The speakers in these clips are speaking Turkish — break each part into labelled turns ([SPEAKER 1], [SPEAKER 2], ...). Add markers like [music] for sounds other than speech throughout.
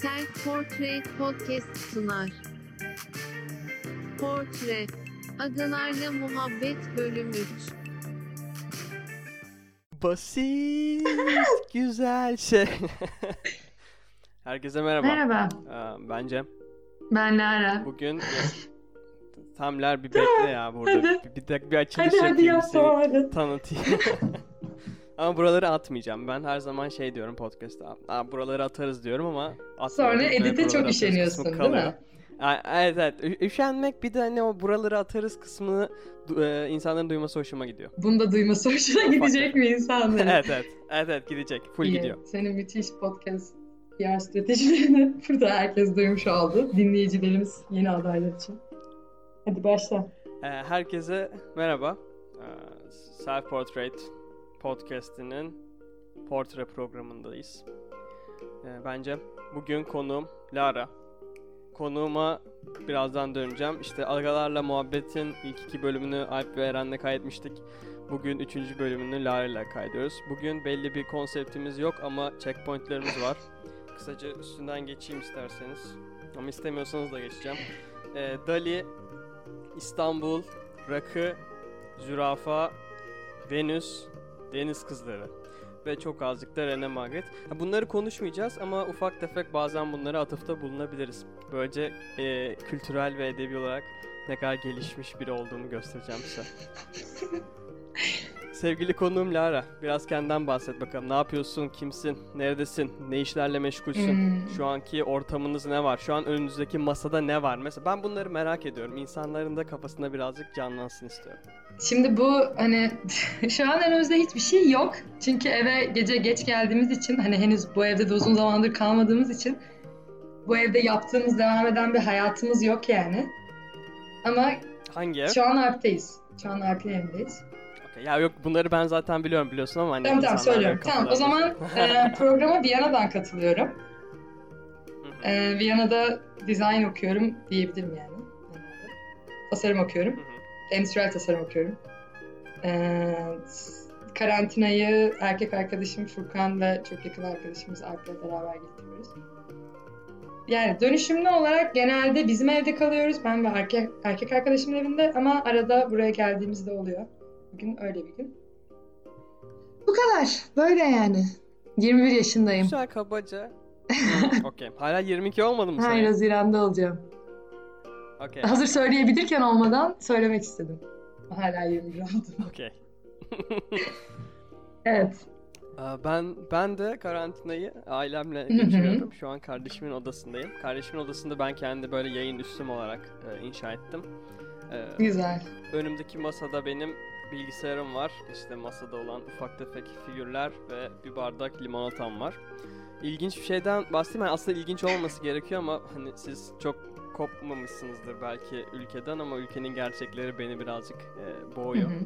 [SPEAKER 1] Self Portrait Podcast sunar. Portre. Adalarla Muhabbet Bölüm 3.
[SPEAKER 2] Basit, [laughs] güzel şey. [laughs] Herkese merhaba.
[SPEAKER 3] Merhaba,
[SPEAKER 2] Ee, Ben Cem.
[SPEAKER 3] ben Lara.
[SPEAKER 2] Bugün Tamler bir bekle ya burada.
[SPEAKER 3] Hadi. [laughs]
[SPEAKER 2] Bir, bir dakika bir açılış
[SPEAKER 3] Hadi hadi
[SPEAKER 2] yapayım
[SPEAKER 3] yap
[SPEAKER 2] seni
[SPEAKER 3] hadi.
[SPEAKER 2] tanıtayım. Ama buraları atmayacağım. Ben her zaman şey diyorum podcast'ta. Aa, buraları atarız diyorum ama atmıyorum.
[SPEAKER 3] Sonra
[SPEAKER 2] Ve
[SPEAKER 3] edite çok üşeniyorsun değil mi?
[SPEAKER 2] Evet evet. Üşenmek bir de hani o buraları atarız kısmını e, insanların duyması hoşuma gidiyor.
[SPEAKER 3] Bunu da duyması hoşuna gidecek mi insanların? [laughs]
[SPEAKER 2] evet evet. Evet evet gidecek. Full
[SPEAKER 3] İyi.
[SPEAKER 2] gidiyor.
[SPEAKER 3] Senin müthiş podcast PR stratejilerini [laughs] burada herkes duymuş oldu. Dinleyicilerimiz yeni adaylar için. Hadi başla.
[SPEAKER 2] Ee, Herkese merhaba. Ee, Self Portrait podcast'inin portre programındayız. Ee, Bence bugün konuğum Lara. Konuğuma birazdan döneceğim. İşte Agalarla Muhabbet'in ilk iki bölümünü Alp ve Eren'le kaydetmiştik. Bugün üçüncü bölümünü Lara ile kaydediyoruz. Bugün belli bir konseptimiz yok ama checkpointlerimiz var. Kısaca üstünden geçeyim isterseniz. Ama istemiyorsanız da geçeceğim. Ee, Dali, İstanbul, Rakı, Zürafa, Venüs, Deniz Kızları ve çok azıcık da Rene Magritte. Bunları konuşmayacağız ama ufak tefek bazen bunlara atıfta bulunabiliriz. Böylece e, kültürel ve edebi olarak ne kadar gelişmiş biri olduğumu göstereceğim size. [laughs] Sevgili konuğum Lara, biraz kendinden bahset bakalım. Ne yapıyorsun, kimsin, neredesin, ne işlerle meşgulsün?
[SPEAKER 3] Hmm.
[SPEAKER 2] Şu anki ortamınız ne var? Şu an önünüzdeki masada ne var? Mesela ben bunları merak ediyorum. İnsanların da kafasında birazcık canlansın istiyorum.
[SPEAKER 3] Şimdi bu hani [laughs] şu an önümüzde hiçbir şey yok. Çünkü eve gece geç geldiğimiz için hani henüz bu evde de uzun zamandır kalmadığımız için bu evde yaptığımız devam eden bir hayatımız yok yani. Ama
[SPEAKER 2] Hangi ev?
[SPEAKER 3] Şu an Alp'teyiz. Şu an Alp'in evindeyiz.
[SPEAKER 2] Ya yok bunları ben zaten biliyorum biliyorsun ama hani
[SPEAKER 3] Tamam tamam söylüyorum. Tamam o zaman e, [laughs] programa Viyana'dan katılıyorum. E, Viyana'da design okuyorum diyebilirim yani. Tasarım okuyorum. Endüstriyel tasarım okuyorum. E, karantinayı erkek arkadaşım Furkan ve çok yakın arkadaşımız Alp'le beraber geçiriyoruz. Yani dönüşümlü olarak genelde bizim evde kalıyoruz. Ben ve erkek, erkek arkadaşımın evinde ama arada buraya geldiğimizde oluyor. Bugün öyle bir gün. Bu kadar. Böyle yani. 21 yaşındayım.
[SPEAKER 2] Güzel kabaca. [laughs] Okey. Hala 22 olmadı mı
[SPEAKER 3] Hayır
[SPEAKER 2] sen?
[SPEAKER 3] Haziran'da olacağım.
[SPEAKER 2] Okey.
[SPEAKER 3] Hazır söyleyebilirken olmadan söylemek istedim. Hala 21 oldum.
[SPEAKER 2] Okey. [laughs]
[SPEAKER 3] Evet.
[SPEAKER 2] Aa, Ben ben de karantinayı ailemle geçiriyorum. Şu an kardeşimin odasındayım. Kardeşimin odasında ben kendi böyle yayın üstüm olarak e, inşa ettim. E,
[SPEAKER 3] Güzel.
[SPEAKER 2] önümdeki masada benim bilgisayarım var. İşte masada olan ufak tefek figürler ve bir bardak limonatam var. İlginç bir şeyden bahsedeyim. Yani aslında ilginç olması gerekiyor ama hani siz çok kopmamışsınızdır belki ülkeden ama ülkenin gerçekleri beni birazcık e, boğuyor.
[SPEAKER 3] Hı hı,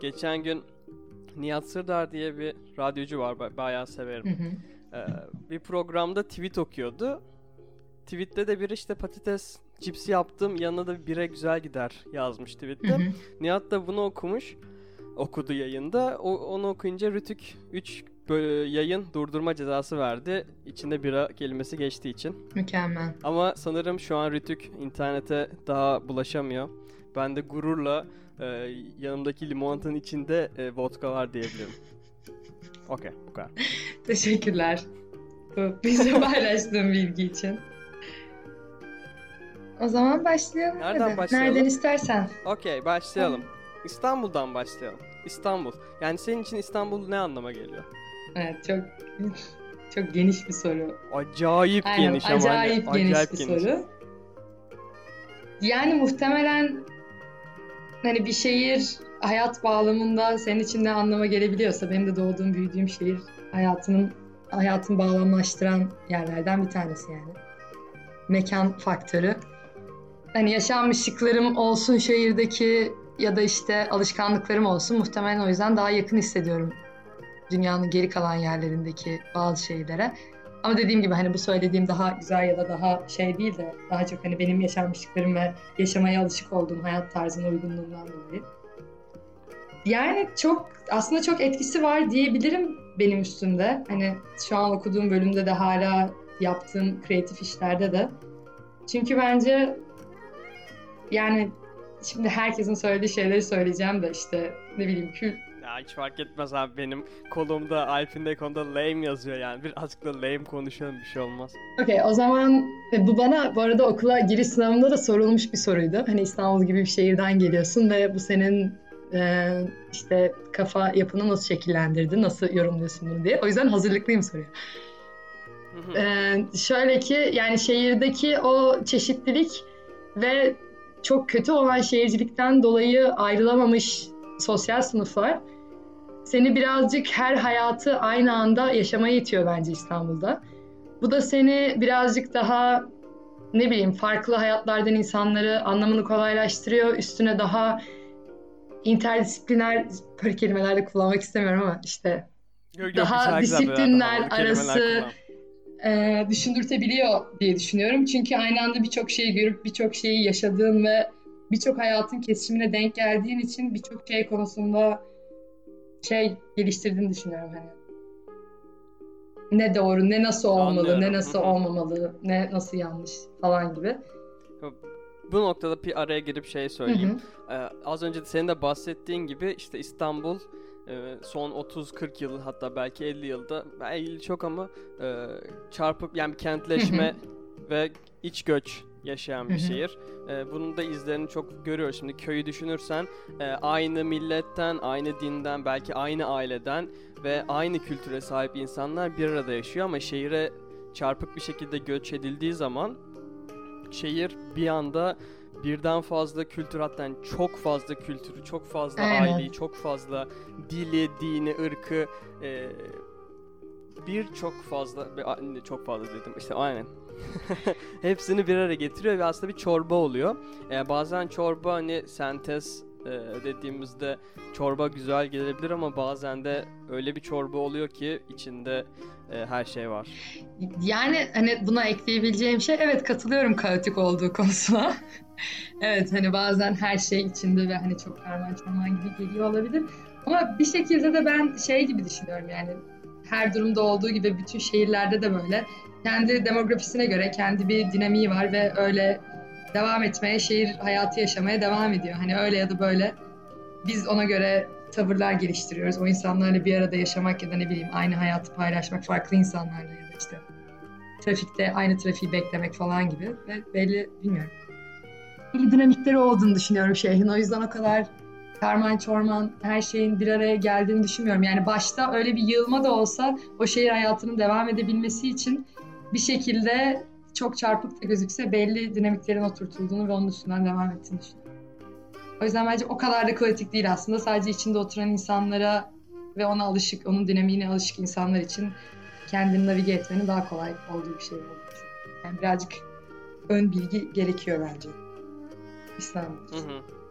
[SPEAKER 2] Geçen gün Nihat Sırdar diye bir radyocu var. ba- Bayağı
[SPEAKER 3] hı
[SPEAKER 2] severim.
[SPEAKER 3] hı.
[SPEAKER 2] Ee, bir programda tweet okuyordu. Tweette de bir işte patates cipsi yaptım yanına da bire güzel gider yazmış tweette. Nihat da bunu okumuş. Okudu yayında. O, onu okuyunca Rütük 3 yayın durdurma cezası verdi. İçinde bira kelimesi geçtiği için.
[SPEAKER 3] Mükemmel.
[SPEAKER 2] Ama sanırım şu an Rütük internete daha bulaşamıyor. Ben de gururla e, yanımdaki limonatanın içinde e, vodka var diyebilirim. [laughs] Okey, bu kadar.
[SPEAKER 3] Teşekkürler. Bize paylaştığın bilgi için. O zaman başlayalım.
[SPEAKER 2] Nereden
[SPEAKER 3] hadi.
[SPEAKER 2] başlayalım?
[SPEAKER 3] Nereden istersen.
[SPEAKER 2] Okey, başlayalım. İstanbul'dan başlayalım. İstanbul. Yani senin için İstanbul ne anlama geliyor?
[SPEAKER 3] Evet çok çok geniş bir soru.
[SPEAKER 2] Acayip
[SPEAKER 3] Aynen,
[SPEAKER 2] geniş ama hani,
[SPEAKER 3] acayip geniş
[SPEAKER 2] acayip
[SPEAKER 3] bir
[SPEAKER 2] geniş.
[SPEAKER 3] soru. Yani muhtemelen hani bir şehir hayat bağlamında senin için ne anlama gelebiliyorsa benim de doğduğum büyüdüğüm şehir hayatımın hayatımı bağlamlaştıran yerlerden bir tanesi yani. Mekan faktörü. Hani yaşanmışlıklarım olsun şehirdeki ya da işte alışkanlıklarım olsun muhtemelen o yüzden daha yakın hissediyorum dünyanın geri kalan yerlerindeki bazı şeylere. Ama dediğim gibi hani bu söylediğim daha güzel ya da daha şey değil de daha çok hani benim yaşanmışlıklarım ve yaşamaya alışık olduğum hayat tarzına uygunluğundan dolayı. Yani çok aslında çok etkisi var diyebilirim benim üstümde. Hani şu an okuduğum bölümde de hala yaptığım kreatif işlerde de. Çünkü bence yani şimdi herkesin söylediği şeyleri söyleyeceğim de işte ne bileyim kül
[SPEAKER 2] Ya hiç fark etmez abi benim kolumda Alp'in de konuda lame yazıyor yani. Birazcık da lame konuşalım bir şey olmaz.
[SPEAKER 3] Okey o zaman e, bu bana bu arada okula giriş sınavında da sorulmuş bir soruydu. Hani İstanbul gibi bir şehirden geliyorsun ve bu senin e, işte kafa yapını nasıl şekillendirdi, nasıl yorumluyorsun bunu diye. O yüzden hazırlıklıyım soruya. Ee, şöyle ki yani şehirdeki o çeşitlilik ve çok kötü olan şehircilikten dolayı ayrılamamış sosyal sınıflar seni birazcık her hayatı aynı anda yaşamaya itiyor bence İstanbul'da. Bu da seni birazcık daha ne bileyim farklı hayatlardan insanları anlamını kolaylaştırıyor. Üstüne daha interdisipliner böyle kelimeler de kullanmak istemiyorum ama işte
[SPEAKER 2] Yok, yok,
[SPEAKER 3] daha
[SPEAKER 2] güzel güzel
[SPEAKER 3] disiplinler
[SPEAKER 2] kelimeler
[SPEAKER 3] arası
[SPEAKER 2] kullan.
[SPEAKER 3] E, düşündürtebiliyor diye düşünüyorum. Çünkü aynı anda birçok şeyi görüp birçok şeyi yaşadığın ve birçok hayatın kesişimine denk geldiğin için birçok şey konusunda şey geliştirdiğini düşünüyorum hani. Ne doğru, ne nasıl olmalı,
[SPEAKER 2] Anlıyorum.
[SPEAKER 3] ne nasıl
[SPEAKER 2] Hı hı.
[SPEAKER 3] olmamalı, ne nasıl yanlış falan gibi.
[SPEAKER 2] Bu noktada bir araya girip şey
[SPEAKER 3] Hı
[SPEAKER 2] söyleyeyim.
[SPEAKER 3] hı.
[SPEAKER 2] Ee, az önce de senin de bahsettiğin gibi işte İstanbul son 30-40 yıl hatta belki 50 yılda ben 50 çok ama e, çarpıp yani kentleşme ve iç göç yaşayan bir şehir. E, bunun da izlerini çok görüyoruz. Şimdi köyü düşünürsen e, aynı milletten, aynı dinden, belki aynı aileden ve aynı kültüre sahip insanlar bir arada yaşıyor ama şehire çarpık bir şekilde göç edildiği zaman şehir bir anda birden fazla kültür hatta çok fazla kültürü, çok fazla
[SPEAKER 3] Aynen.
[SPEAKER 2] aileyi, çok fazla dili, dini, ırkı e, birçok fazla çok fazla dedim işte aynen. [laughs] Hepsini bir araya getiriyor ve aslında bir çorba oluyor. E, bazen çorba hani sentez e, dediğimizde çorba güzel gelebilir ama bazen de öyle bir çorba oluyor ki içinde e, her şey var.
[SPEAKER 3] Yani hani buna ekleyebileceğim şey evet katılıyorum kaotik olduğu konusuna. [laughs] evet hani bazen her şey içinde ve hani çok karman çorman gibi geliyor olabilir. Ama bir şekilde de ben şey gibi düşünüyorum yani her durumda olduğu gibi bütün şehirlerde de böyle kendi demografisine göre kendi bir dinamiği var ve öyle devam etmeye, şehir hayatı yaşamaya devam ediyor. Hani öyle ya da böyle biz ona göre tavırlar geliştiriyoruz. O insanlarla bir arada yaşamak ya da ne bileyim aynı hayatı paylaşmak farklı insanlarla ya da işte trafikte aynı trafiği beklemek falan gibi ve belli bilmiyorum. Belli dinamikleri olduğunu düşünüyorum şehrin. O yüzden o kadar karman çorman her şeyin bir araya geldiğini düşünmüyorum. Yani başta öyle bir yığılma da olsa o şehir hayatının devam edebilmesi için bir şekilde çok çarpık da gözükse belli dinamiklerin oturtulduğunu ve onun üstünden devam ettiğini düşünüyorum. O yüzden bence o kadar da kaotik değil aslında. Sadece içinde oturan insanlara ve ona alışık, onun dinamiğine alışık insanlar için kendini navige etmenin daha kolay olduğu bir şey düşünüyorum. Yani birazcık ön bilgi gerekiyor bence. İstanbul
[SPEAKER 2] Hı hı.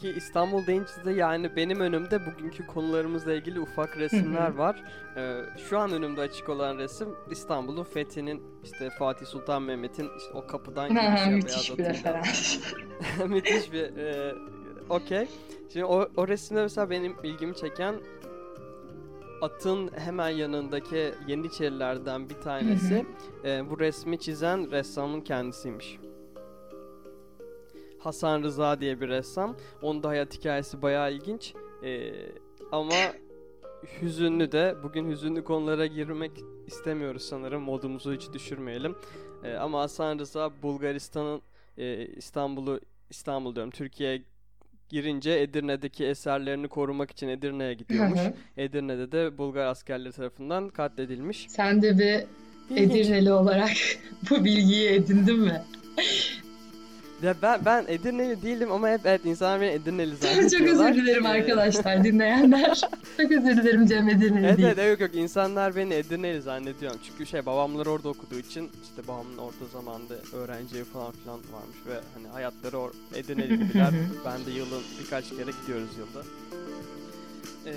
[SPEAKER 2] Ki İstanbul deyince de yani benim önümde bugünkü konularımızla ilgili ufak resimler var. Ee, şu an önümde açık olan resim İstanbul'un fethinin işte Fatih Sultan Mehmet'in işte o kapıdan [laughs] girişi
[SPEAKER 3] müthiş bir referans. [laughs]
[SPEAKER 2] Müthiş bir e, okey. Şimdi o, o resimde mesela benim ilgimi çeken atın hemen yanındaki Yeniçerilerden bir tanesi e, bu resmi çizen ressamın kendisiymiş. Hasan Rıza diye bir ressam. Onun da hayat hikayesi bayağı ilginç. E, ama hüzünlü de. Bugün hüzünlü konulara girmek istemiyoruz sanırım. Modumuzu hiç düşürmeyelim. E, ama Hasan Rıza Bulgaristan'ın e, İstanbul'u İstanbul diyorum Türkiye'ye girince Edirne'deki eserlerini korumak için Edirne'ye gidiyormuş.
[SPEAKER 3] Hı hı.
[SPEAKER 2] Edirne'de de Bulgar askerleri tarafından katledilmiş.
[SPEAKER 3] Sen de bir
[SPEAKER 2] İlginç.
[SPEAKER 3] Edirneli olarak [laughs] bu bilgiyi edindin mi?
[SPEAKER 2] Ya ben ben Edirneli değilim ama hep evet insanlar beni Edirneli [laughs]
[SPEAKER 3] Çok
[SPEAKER 2] zannediyorlar.
[SPEAKER 3] özür dilerim arkadaşlar dinleyenler. [laughs] Çok özür dilerim Cem Edirneli
[SPEAKER 2] Evet
[SPEAKER 3] değil.
[SPEAKER 2] evet yok yok insanlar beni Edirneli zannediyorum. Çünkü şey babamlar orada okuduğu için işte babamın orada zamanda öğrenci falan filan varmış ve hani hayatları or- Edirneli gibiler. [laughs] ben de yılın birkaç kere gidiyoruz yılda. Ee,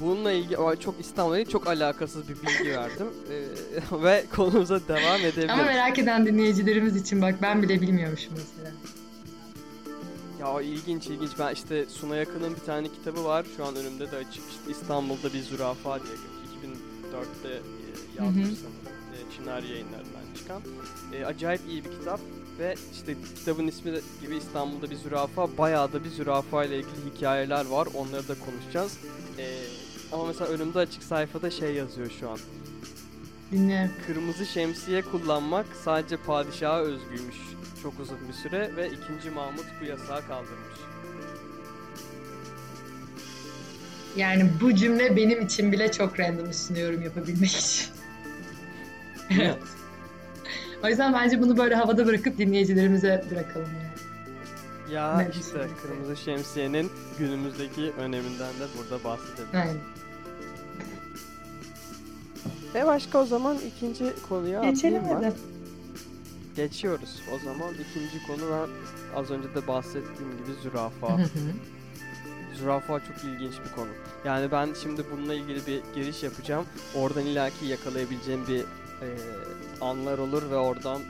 [SPEAKER 2] bununla ilgili çok İstanbul'la ilgili çok alakasız bir bilgi verdim. Ee, [laughs] ve konumuza devam edebiliriz.
[SPEAKER 3] Ama merak eden dinleyicilerimiz için bak ben bile bilmiyormuşum mesela.
[SPEAKER 2] Ya ilginç ilginç. Ben işte Suna Yakın'ın bir tane kitabı var. Şu an önümde de açık. İşte İstanbul'da bir zürafa diye 2004'te e, yazmış sanırım. E, Çınar yayınlarından çıkan. E, acayip iyi bir kitap. Ve işte kitabın ismi de- gibi İstanbul'da bir zürafa. Bayağı da bir zürafa ile ilgili hikayeler var. Onları da konuşacağız. E, ama mesela önümde açık sayfada şey yazıyor şu an.
[SPEAKER 3] Dinliyorum.
[SPEAKER 2] Kırmızı şemsiye kullanmak sadece padişaha özgüymüş çok uzun bir süre ve 2. Mahmut bu yasağı kaldırmış.
[SPEAKER 3] Yani bu cümle benim için bile çok random sunuyorum yapabilmek için. [laughs] evet. O yüzden bence bunu böyle havada bırakıp dinleyicilerimize bırakalım yani.
[SPEAKER 2] Ya
[SPEAKER 3] Ne
[SPEAKER 2] işte kırmızı şemsiyenin günümüzdeki öneminden de burada bahsedelim.
[SPEAKER 3] Aynen.
[SPEAKER 2] Ve başka o zaman ikinci konuya
[SPEAKER 3] Geçelim hadi.
[SPEAKER 2] Geçiyoruz. O zaman ikinci konu ben az önce de bahsettiğim gibi zürafa. Zürafa çok ilginç bir konu. Yani ben şimdi bununla ilgili bir giriş yapacağım. Oradan illaki yakalayabileceğim bir e, anlar olur ve oradan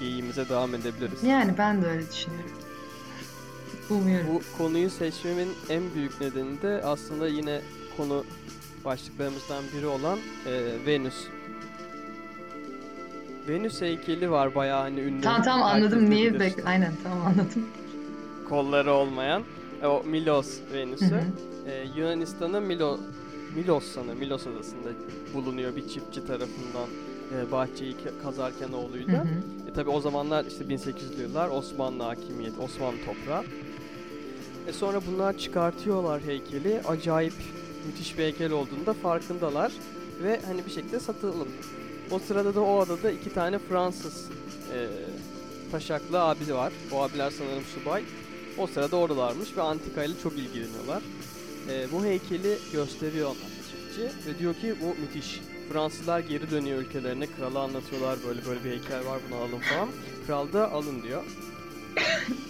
[SPEAKER 2] geyiğimize devam edebiliriz.
[SPEAKER 3] yani ben de öyle düşünüyorum. Umuyorum.
[SPEAKER 2] Bu konuyu seçmemin en büyük nedeni de aslında yine konu başlıklarımızdan biri olan e, Venüs. Venüs heykeli var bayağı hani ünlü.
[SPEAKER 3] Tamam tamam anladım niye
[SPEAKER 2] bilir.
[SPEAKER 3] bek aynen tamam anladım.
[SPEAKER 2] Kolları olmayan e, o Milos Venüs'ü. Ee, Yunanistan'ın Milo, Milos sanırım, Milos adasında bulunuyor bir çiftçi tarafından e, bahçeyi ke- kazarken oğluyla.
[SPEAKER 3] hı.
[SPEAKER 2] E, tabi o zamanlar işte 1800'lü yıllar Osmanlı hakimiyeti, Osmanlı toprağı. E, sonra bunlar çıkartıyorlar heykeli. Acayip müthiş bir heykel olduğunda farkındalar. Ve hani bir şekilde satalım. O sırada da o adada iki tane Fransız e, taşaklı abi var. O abiler sanırım subay. O sırada oradalarmış ve antikayla çok ilgileniyorlar. E, bu heykeli gösteriyor onlar çiftçi ve diyor ki bu müthiş. Fransızlar geri dönüyor ülkelerine, krala anlatıyorlar böyle böyle bir heykel var bunu alın falan. Kral da alın diyor.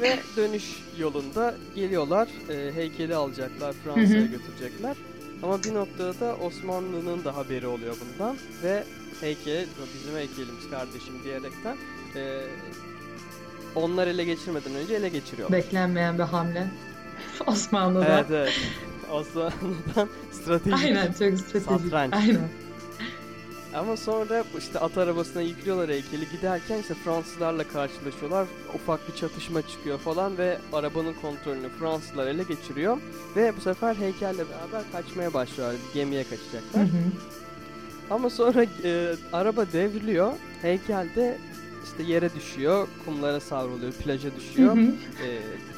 [SPEAKER 2] ve dönüş yolunda geliyorlar, e, heykeli alacaklar, Fransa'ya götürecekler. Ama bir noktada da Osmanlı'nın da haberi oluyor bundan ve heykel, bizim heykelimiz kardeşim diyerekten e, onlar ele geçirmeden önce ele geçiriyorlar.
[SPEAKER 3] Beklenmeyen bir hamle. [laughs] Osmanlı'da.
[SPEAKER 2] Evet evet. Osmanlı'dan [laughs] stratejik.
[SPEAKER 3] Aynen çok stratejik.
[SPEAKER 2] Satranç.
[SPEAKER 3] Aynen.
[SPEAKER 2] Ama sonra işte at arabasına yüklüyorlar heykeli giderken işte Fransızlarla karşılaşıyorlar. Ufak bir çatışma çıkıyor falan ve arabanın kontrolünü Fransızlar ele geçiriyor. Ve bu sefer heykelle beraber kaçmaya başlıyorlar. Gemiye kaçacaklar.
[SPEAKER 3] hı.
[SPEAKER 2] Ama sonra e, araba devriliyor. Heykel de işte yere düşüyor. Kumlara savruluyor. Plaja düşüyor.
[SPEAKER 3] hı.
[SPEAKER 2] E,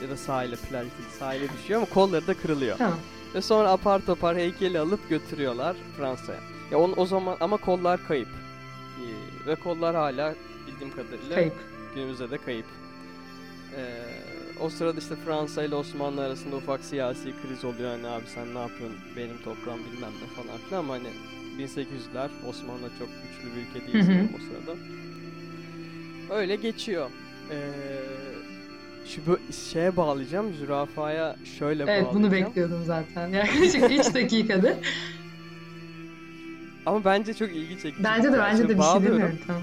[SPEAKER 2] ya da sahile, plaj değil, sahile düşüyor ama kolları da kırılıyor.
[SPEAKER 3] Tamam.
[SPEAKER 2] Ve sonra apar topar heykeli alıp götürüyorlar Fransa'ya. Ya on, o zaman ama kollar kayıp. Ee, ve kollar hala bildiğim kadarıyla
[SPEAKER 3] Kayıp.
[SPEAKER 2] günümüzde de kayıp. Ee, o sırada işte Fransa ile Osmanlı arasında ufak siyasi kriz oluyor. Hani abi sen ne yapıyorsun benim toprağım bilmem ne falan filan ama hani 1800'ler Osmanlı çok güçlü bir ülke değil sanırım o sırada. Öyle geçiyor. Ee, şu bu şeye bağlayacağım. Zürafaya şöyle
[SPEAKER 3] Evet bunu
[SPEAKER 2] bağlayacağım.
[SPEAKER 3] bekliyordum zaten. [laughs] Yaklaşık 3 dakikadır. [laughs]
[SPEAKER 2] Ama bence çok ilgi çekici.
[SPEAKER 3] Bence de bence de bir şey demiyorum. Tamam.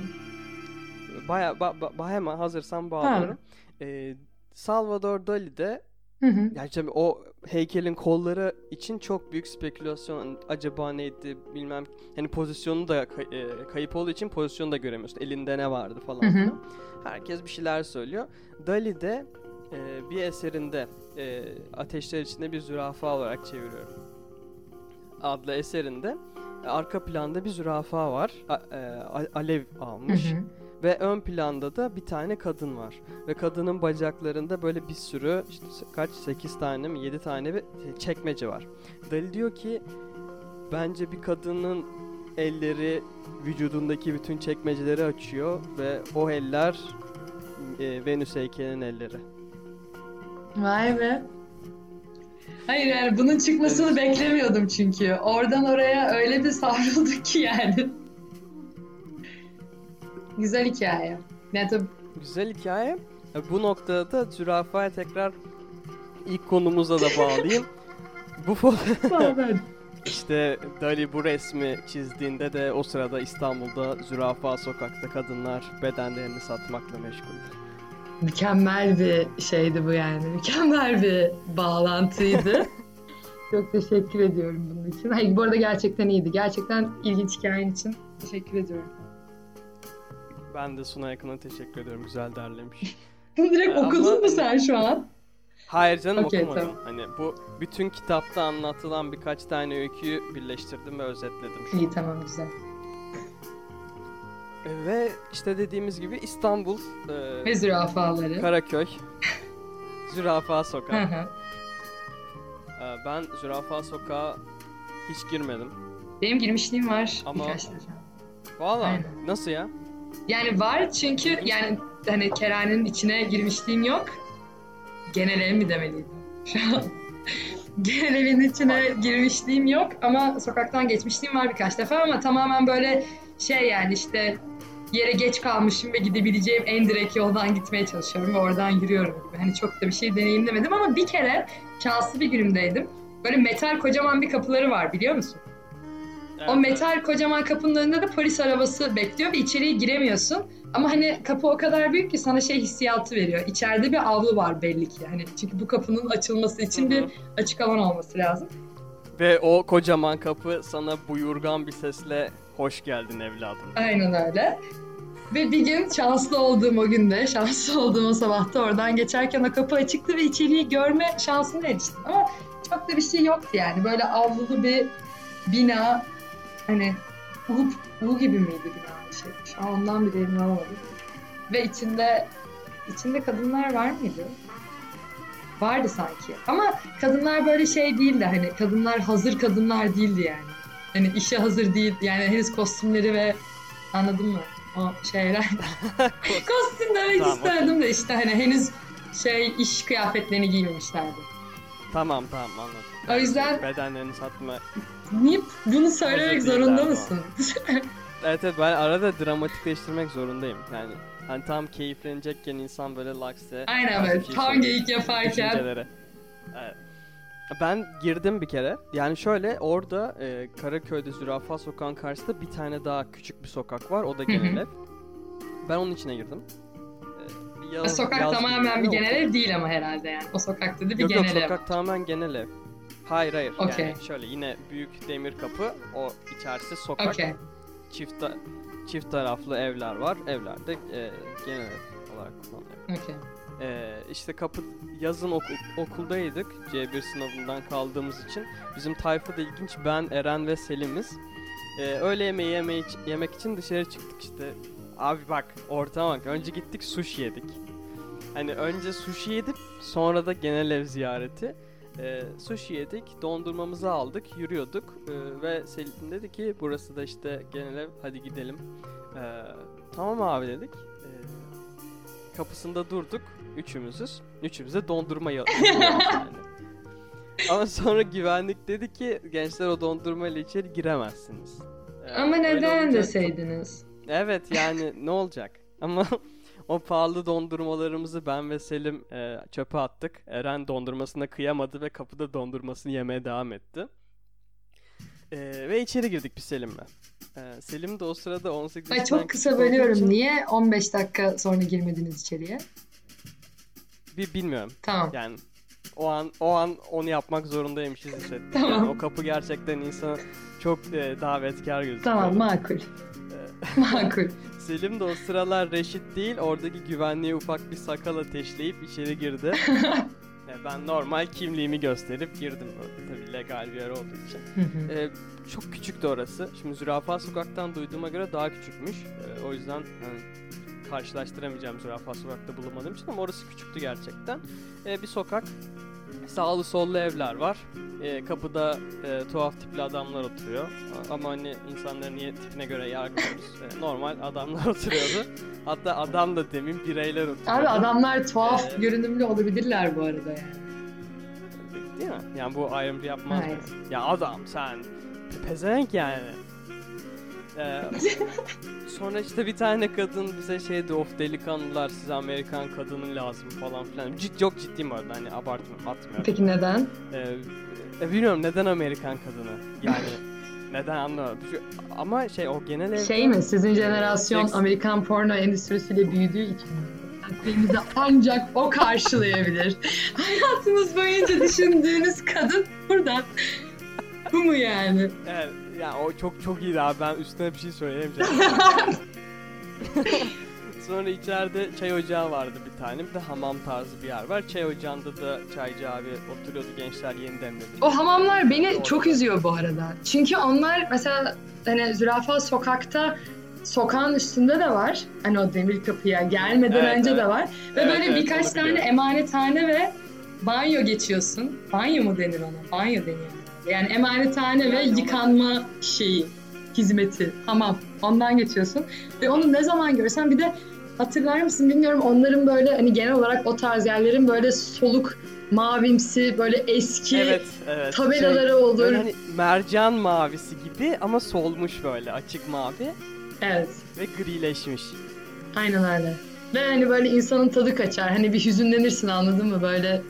[SPEAKER 2] Baya ba, ba- ba- hemen hazırsan bağlıyorum. Ee, Salvador Dali de
[SPEAKER 3] Hı hı.
[SPEAKER 2] yani tabii o heykelin kolları için çok büyük spekülasyon acaba neydi bilmem hani pozisyonu da kay- e, kayıp olduğu için pozisyonu da göremiyorsun. Elinde ne vardı falan.
[SPEAKER 3] Hı hı.
[SPEAKER 2] filan. Herkes bir şeyler söylüyor. Dali de e, bir eserinde e, Ateşler içinde bir zürafa olarak çeviriyorum. Adlı eserinde e, arka planda bir zürafa var. A- e, alev
[SPEAKER 3] Hı
[SPEAKER 2] almış.
[SPEAKER 3] hı.
[SPEAKER 2] Ve ön planda da bir tane kadın var. Ve kadının bacaklarında böyle bir sürü işte kaç 8 tane mi 7 tane bir çekmece var. Dali diyor ki bence bir kadının elleri vücudundaki bütün çekmeceleri açıyor ve o eller e, Venüs heykelinin elleri.
[SPEAKER 3] Vay be. Hayır yani bunun çıkmasını beklemiyordum çünkü. Oradan oraya öyle bir savrulduk ki yani. Güzel hikaye. Ne tabii
[SPEAKER 2] Güzel hikaye. E, Bu noktada da zürafaya tekrar ilk konumuza da bağlayayım. Bu foto [laughs] İşte Dali bu resmi çizdiğinde de o sırada İstanbul'da zürafa sokakta kadınlar bedenlerini satmakla meşgul.
[SPEAKER 3] Mükemmel bir şeydi bu yani. Mükemmel bir bağlantıydı. [laughs] Çok teşekkür ediyorum bunun için. Hayır, bu arada gerçekten iyiydi. Gerçekten ilginç hikayen için teşekkür ediyorum.
[SPEAKER 2] Ben de Suna Yakın'a teşekkür ediyorum. Güzel derlemiş. [laughs]
[SPEAKER 3] Bunu direkt
[SPEAKER 2] Ee,
[SPEAKER 3] okudun
[SPEAKER 2] ama-
[SPEAKER 3] mu sen şu an?
[SPEAKER 2] Hayır canım
[SPEAKER 3] Okey,
[SPEAKER 2] okumadım.
[SPEAKER 3] tamam.
[SPEAKER 2] Hani bu bütün kitapta anlatılan birkaç tane öyküyü birleştirdim ve özetledim şu
[SPEAKER 3] İyi
[SPEAKER 2] an.
[SPEAKER 3] tamam güzel.
[SPEAKER 2] Ve işte dediğimiz gibi İstanbul, e,
[SPEAKER 3] Ve zürafaları.
[SPEAKER 2] Karaköy, [laughs] Zürafa Sokağı. E, ben Zürafa Sokağı hiç girmedim.
[SPEAKER 3] Benim girmişliğim var
[SPEAKER 2] Ama-
[SPEAKER 3] birkaç defa.
[SPEAKER 2] Valla
[SPEAKER 3] Aynen.
[SPEAKER 2] nasıl ya?
[SPEAKER 3] Yani var çünkü yani hani Kerhane'nin içine girmişliğim yok. Genel ev mi demeliydim [laughs] şu an? Genel evin içine girmişliğim yok ama sokaktan geçmişliğim var birkaç defa ama tamamen böyle şey yani işte yere geç kalmışım ve gidebileceğim en direkt yoldan gitmeye çalışıyorum ve oradan yürüyorum gibi. Hani çok da bir şey deneyimlemedim ama bir kere şanslı bir günümdeydim. Böyle metal kocaman bir kapıları var biliyor musun?
[SPEAKER 2] Evet,
[SPEAKER 3] O metal kocaman kapının önünde de polis arabası bekliyor ve içeriye giremiyorsun. Ama hani kapı o kadar büyük ki sana şey hissiyatı veriyor. İçeride bir avlu var belli ki. Hani çünkü bu kapının açılması için bir açık alan olması lazım.
[SPEAKER 2] Ve o kocaman kapı sana buyurgan bir sesle hoş geldin evladım.
[SPEAKER 3] Aynen öyle. Ve bir gün şanslı olduğum o günde, şanslı olduğum o sabahta oradan geçerken o kapı açıktı ve içeriği görme şansına eriştim. Ama çok da bir şey yoktu yani. Böyle avlulu bir bina, hani U, U gibi miydi bina şey? Şu an ondan bile emin olamadım. Ve içinde, içinde kadınlar var mıydı? Vardı sanki. Ama kadınlar böyle şey değildi hani kadınlar hazır kadınlar değildi yani. Hani işe hazır değil yani henüz kostümleri ve anladın mı? O şeyler. [laughs] Kostüm demek
[SPEAKER 2] Tamam,
[SPEAKER 3] istemedim de işte hani henüz şey iş kıyafetlerini giymemişlerdi.
[SPEAKER 2] Tamam tamam anladım.
[SPEAKER 3] O yüzden
[SPEAKER 2] Bedenlerini satma.
[SPEAKER 3] niye bunu söylemek zorunda mısın? [laughs]
[SPEAKER 2] Evet evet ben arada dramatikleştirmek zorundayım. Yani hani tam keyiflenecekken insan böyle lakse.
[SPEAKER 3] Aynen böyle
[SPEAKER 2] şey
[SPEAKER 3] tam
[SPEAKER 2] söylüyor.
[SPEAKER 3] geyik yaparken.
[SPEAKER 2] Evet. Ben girdim bir kere. Yani şöyle orada e, Karaköy'de Zürafa Sokağı'nın karşısında bir tane daha küçük bir sokak var. O da genel ev. Ben onun içine girdim. E, yaz-
[SPEAKER 3] Sokak
[SPEAKER 2] yaz
[SPEAKER 3] tamamen bir genel ev değil ama herhalde yani. O sokakta da bir
[SPEAKER 2] Yok
[SPEAKER 3] genel
[SPEAKER 2] yok
[SPEAKER 3] ev.
[SPEAKER 2] sokak tamamen genel ev. Hayır hayır.
[SPEAKER 3] Okey.
[SPEAKER 2] Yani şöyle yine büyük demir kapı. O içerisi sokak.
[SPEAKER 3] Okey.
[SPEAKER 2] Çift çift taraflı evler var. Evlerde e, genel ev olarak kullanılıyor.
[SPEAKER 3] Okey.
[SPEAKER 2] Ee, işte kapı yazın okul, okuldaydık C1 sınavından kaldığımız için. Bizim tayfa da ilginç. Ben, Eren ve Selim'iz. Ee, öğle yemeği yeme yemek için dışarı çıktık işte. Abi bak ortama bak. Önce gittik sushi yedik. Hani önce sushi yedik sonra da genel ev ziyareti. Ee, sushi yedik, dondurmamızı aldık, yürüyorduk Ee, ve Selim dedi ki burası da işte genel ev hadi gidelim. Ee, tamam abi dedik. Ee, kapısında durduk üçümüzüz. Üçümüze dondurma ya- yiyoruz [laughs] yani. Ama sonra güvenlik dedi ki gençler o dondurma ile içeri giremezsiniz. Ee,
[SPEAKER 3] Ama neden deseydiniz?
[SPEAKER 2] Evet yani ne olacak? Ama [laughs] o pahalı dondurmalarımızı ben ve Selim e, çöpe attık. Eren dondurmasına kıyamadı ve kapıda dondurmasını yemeye devam etti. E, ve içeri girdik biz Selim'le. E, Selim de o sırada 18
[SPEAKER 3] Ay
[SPEAKER 2] yaşından
[SPEAKER 3] çok kısa bölüyorum.
[SPEAKER 2] için
[SPEAKER 3] Niye 15 dakika sonra girmediniz içeriye?
[SPEAKER 2] Bir bilmiyorum.
[SPEAKER 3] Tamam.
[SPEAKER 2] Yani o an o an onu yapmak zorundaymışız hissettim.
[SPEAKER 3] Tamam.
[SPEAKER 2] Yani o kapı gerçekten insanı çok e, davetkar gözüküyor.
[SPEAKER 3] Tamam makul.
[SPEAKER 2] E, [laughs]
[SPEAKER 3] Makul.
[SPEAKER 2] Selim de o sıralar reşit değil, oradaki güvenliğe ufak bir sakal ateşleyip içeri girdi. Ya [laughs] ben normal kimliğimi gösterip girdim. Tabii legal bir yer olduğu için. Ee, çok küçüktü orası. Şimdi Zürafa Sokak'tan duyduğuma göre daha küçükmüş. Ee, o yüzden hani, karşılaştıramayacağım Zürafa Sokak'ta bulunmadığım için ama orası küçüktü gerçekten. Ee, bir sokak. Sağlı sollu evler var. Ee, kapıda e, tuhaf tipli adamlar oturuyor. Ama hani insanların niye tipine göre yargılıyoruz. Ee, normal adamlar [laughs] oturuyordu. Hatta adam da demin bireyler oturuyordu.
[SPEAKER 3] Abi adamlar tuhaf
[SPEAKER 2] Ee,
[SPEAKER 3] görünümlü olabilirler bu arada yani.
[SPEAKER 2] Değil mi? Yani bu ayrımcı yapmaz
[SPEAKER 3] Hayır.
[SPEAKER 2] Ya adam sen pe- pezevenk yani. Ee, sonra işte bir tane kadın bize şeydi of delikanlılar size Amerikan kadının lazım falan filan. Cid, çok ciddiyim orada hani abartmıyorum atmıyorum.
[SPEAKER 3] Peki neden?
[SPEAKER 2] Ee, e, bilmiyorum neden Amerikan kadını yani [laughs] neden anlamadım. Şu- Ama şey o genel evde...
[SPEAKER 3] Şey mi? Sizin jenerasyon
[SPEAKER 2] Jackson-
[SPEAKER 3] Amerikan porno endüstrisiyle büyüdüğü için mi? takvimimizi ancak o karşılayabilir. [laughs] Hayatınız boyunca düşündüğünüz kadın burada. Bu mu yani?
[SPEAKER 2] Evet, ya o çok çok iyiydi abi. Ben üstüne bir şey söyleyemeyeceğim. [laughs] Sonra içeride çay ocağı vardı bir tane. Bir de hamam tarzı bir yer var. Çay ocağında da çaycı abi oturuyordu. Gençler yeni demledi.
[SPEAKER 3] O hamamlar beni çok üzüyor bu arada. Çünkü onlar mesela hani zürafa sokakta sokağın üstünde de var. Hani o demir kapıya gelmeden
[SPEAKER 2] Evet,
[SPEAKER 3] önce
[SPEAKER 2] evet.
[SPEAKER 3] de var. Ve
[SPEAKER 2] Evet,
[SPEAKER 3] böyle
[SPEAKER 2] evet,
[SPEAKER 3] birkaç tane emanethane ve banyo geçiyorsun. Banyo mu denir ona? Banyo deniyor. Yani emanethane ve yıkanma şeyi, hizmeti, hamam. Ondan geçiyorsun. Ve onu ne zaman görsen bir de hatırlar mısın bilmiyorum onların böyle hani genel olarak o tarz yerlerin böyle soluk mavimsi böyle eski
[SPEAKER 2] Evet, evet.
[SPEAKER 3] tabelaları
[SPEAKER 2] Şey,
[SPEAKER 3] olur.
[SPEAKER 2] Böyle hani mercan mavisi gibi ama solmuş böyle açık mavi
[SPEAKER 3] Evet,
[SPEAKER 2] ve grileşmiş.
[SPEAKER 3] aynen öyle. Ve hani böyle insanın tadı kaçar. Hani bir hüzünlenirsin anladın mı? Böyle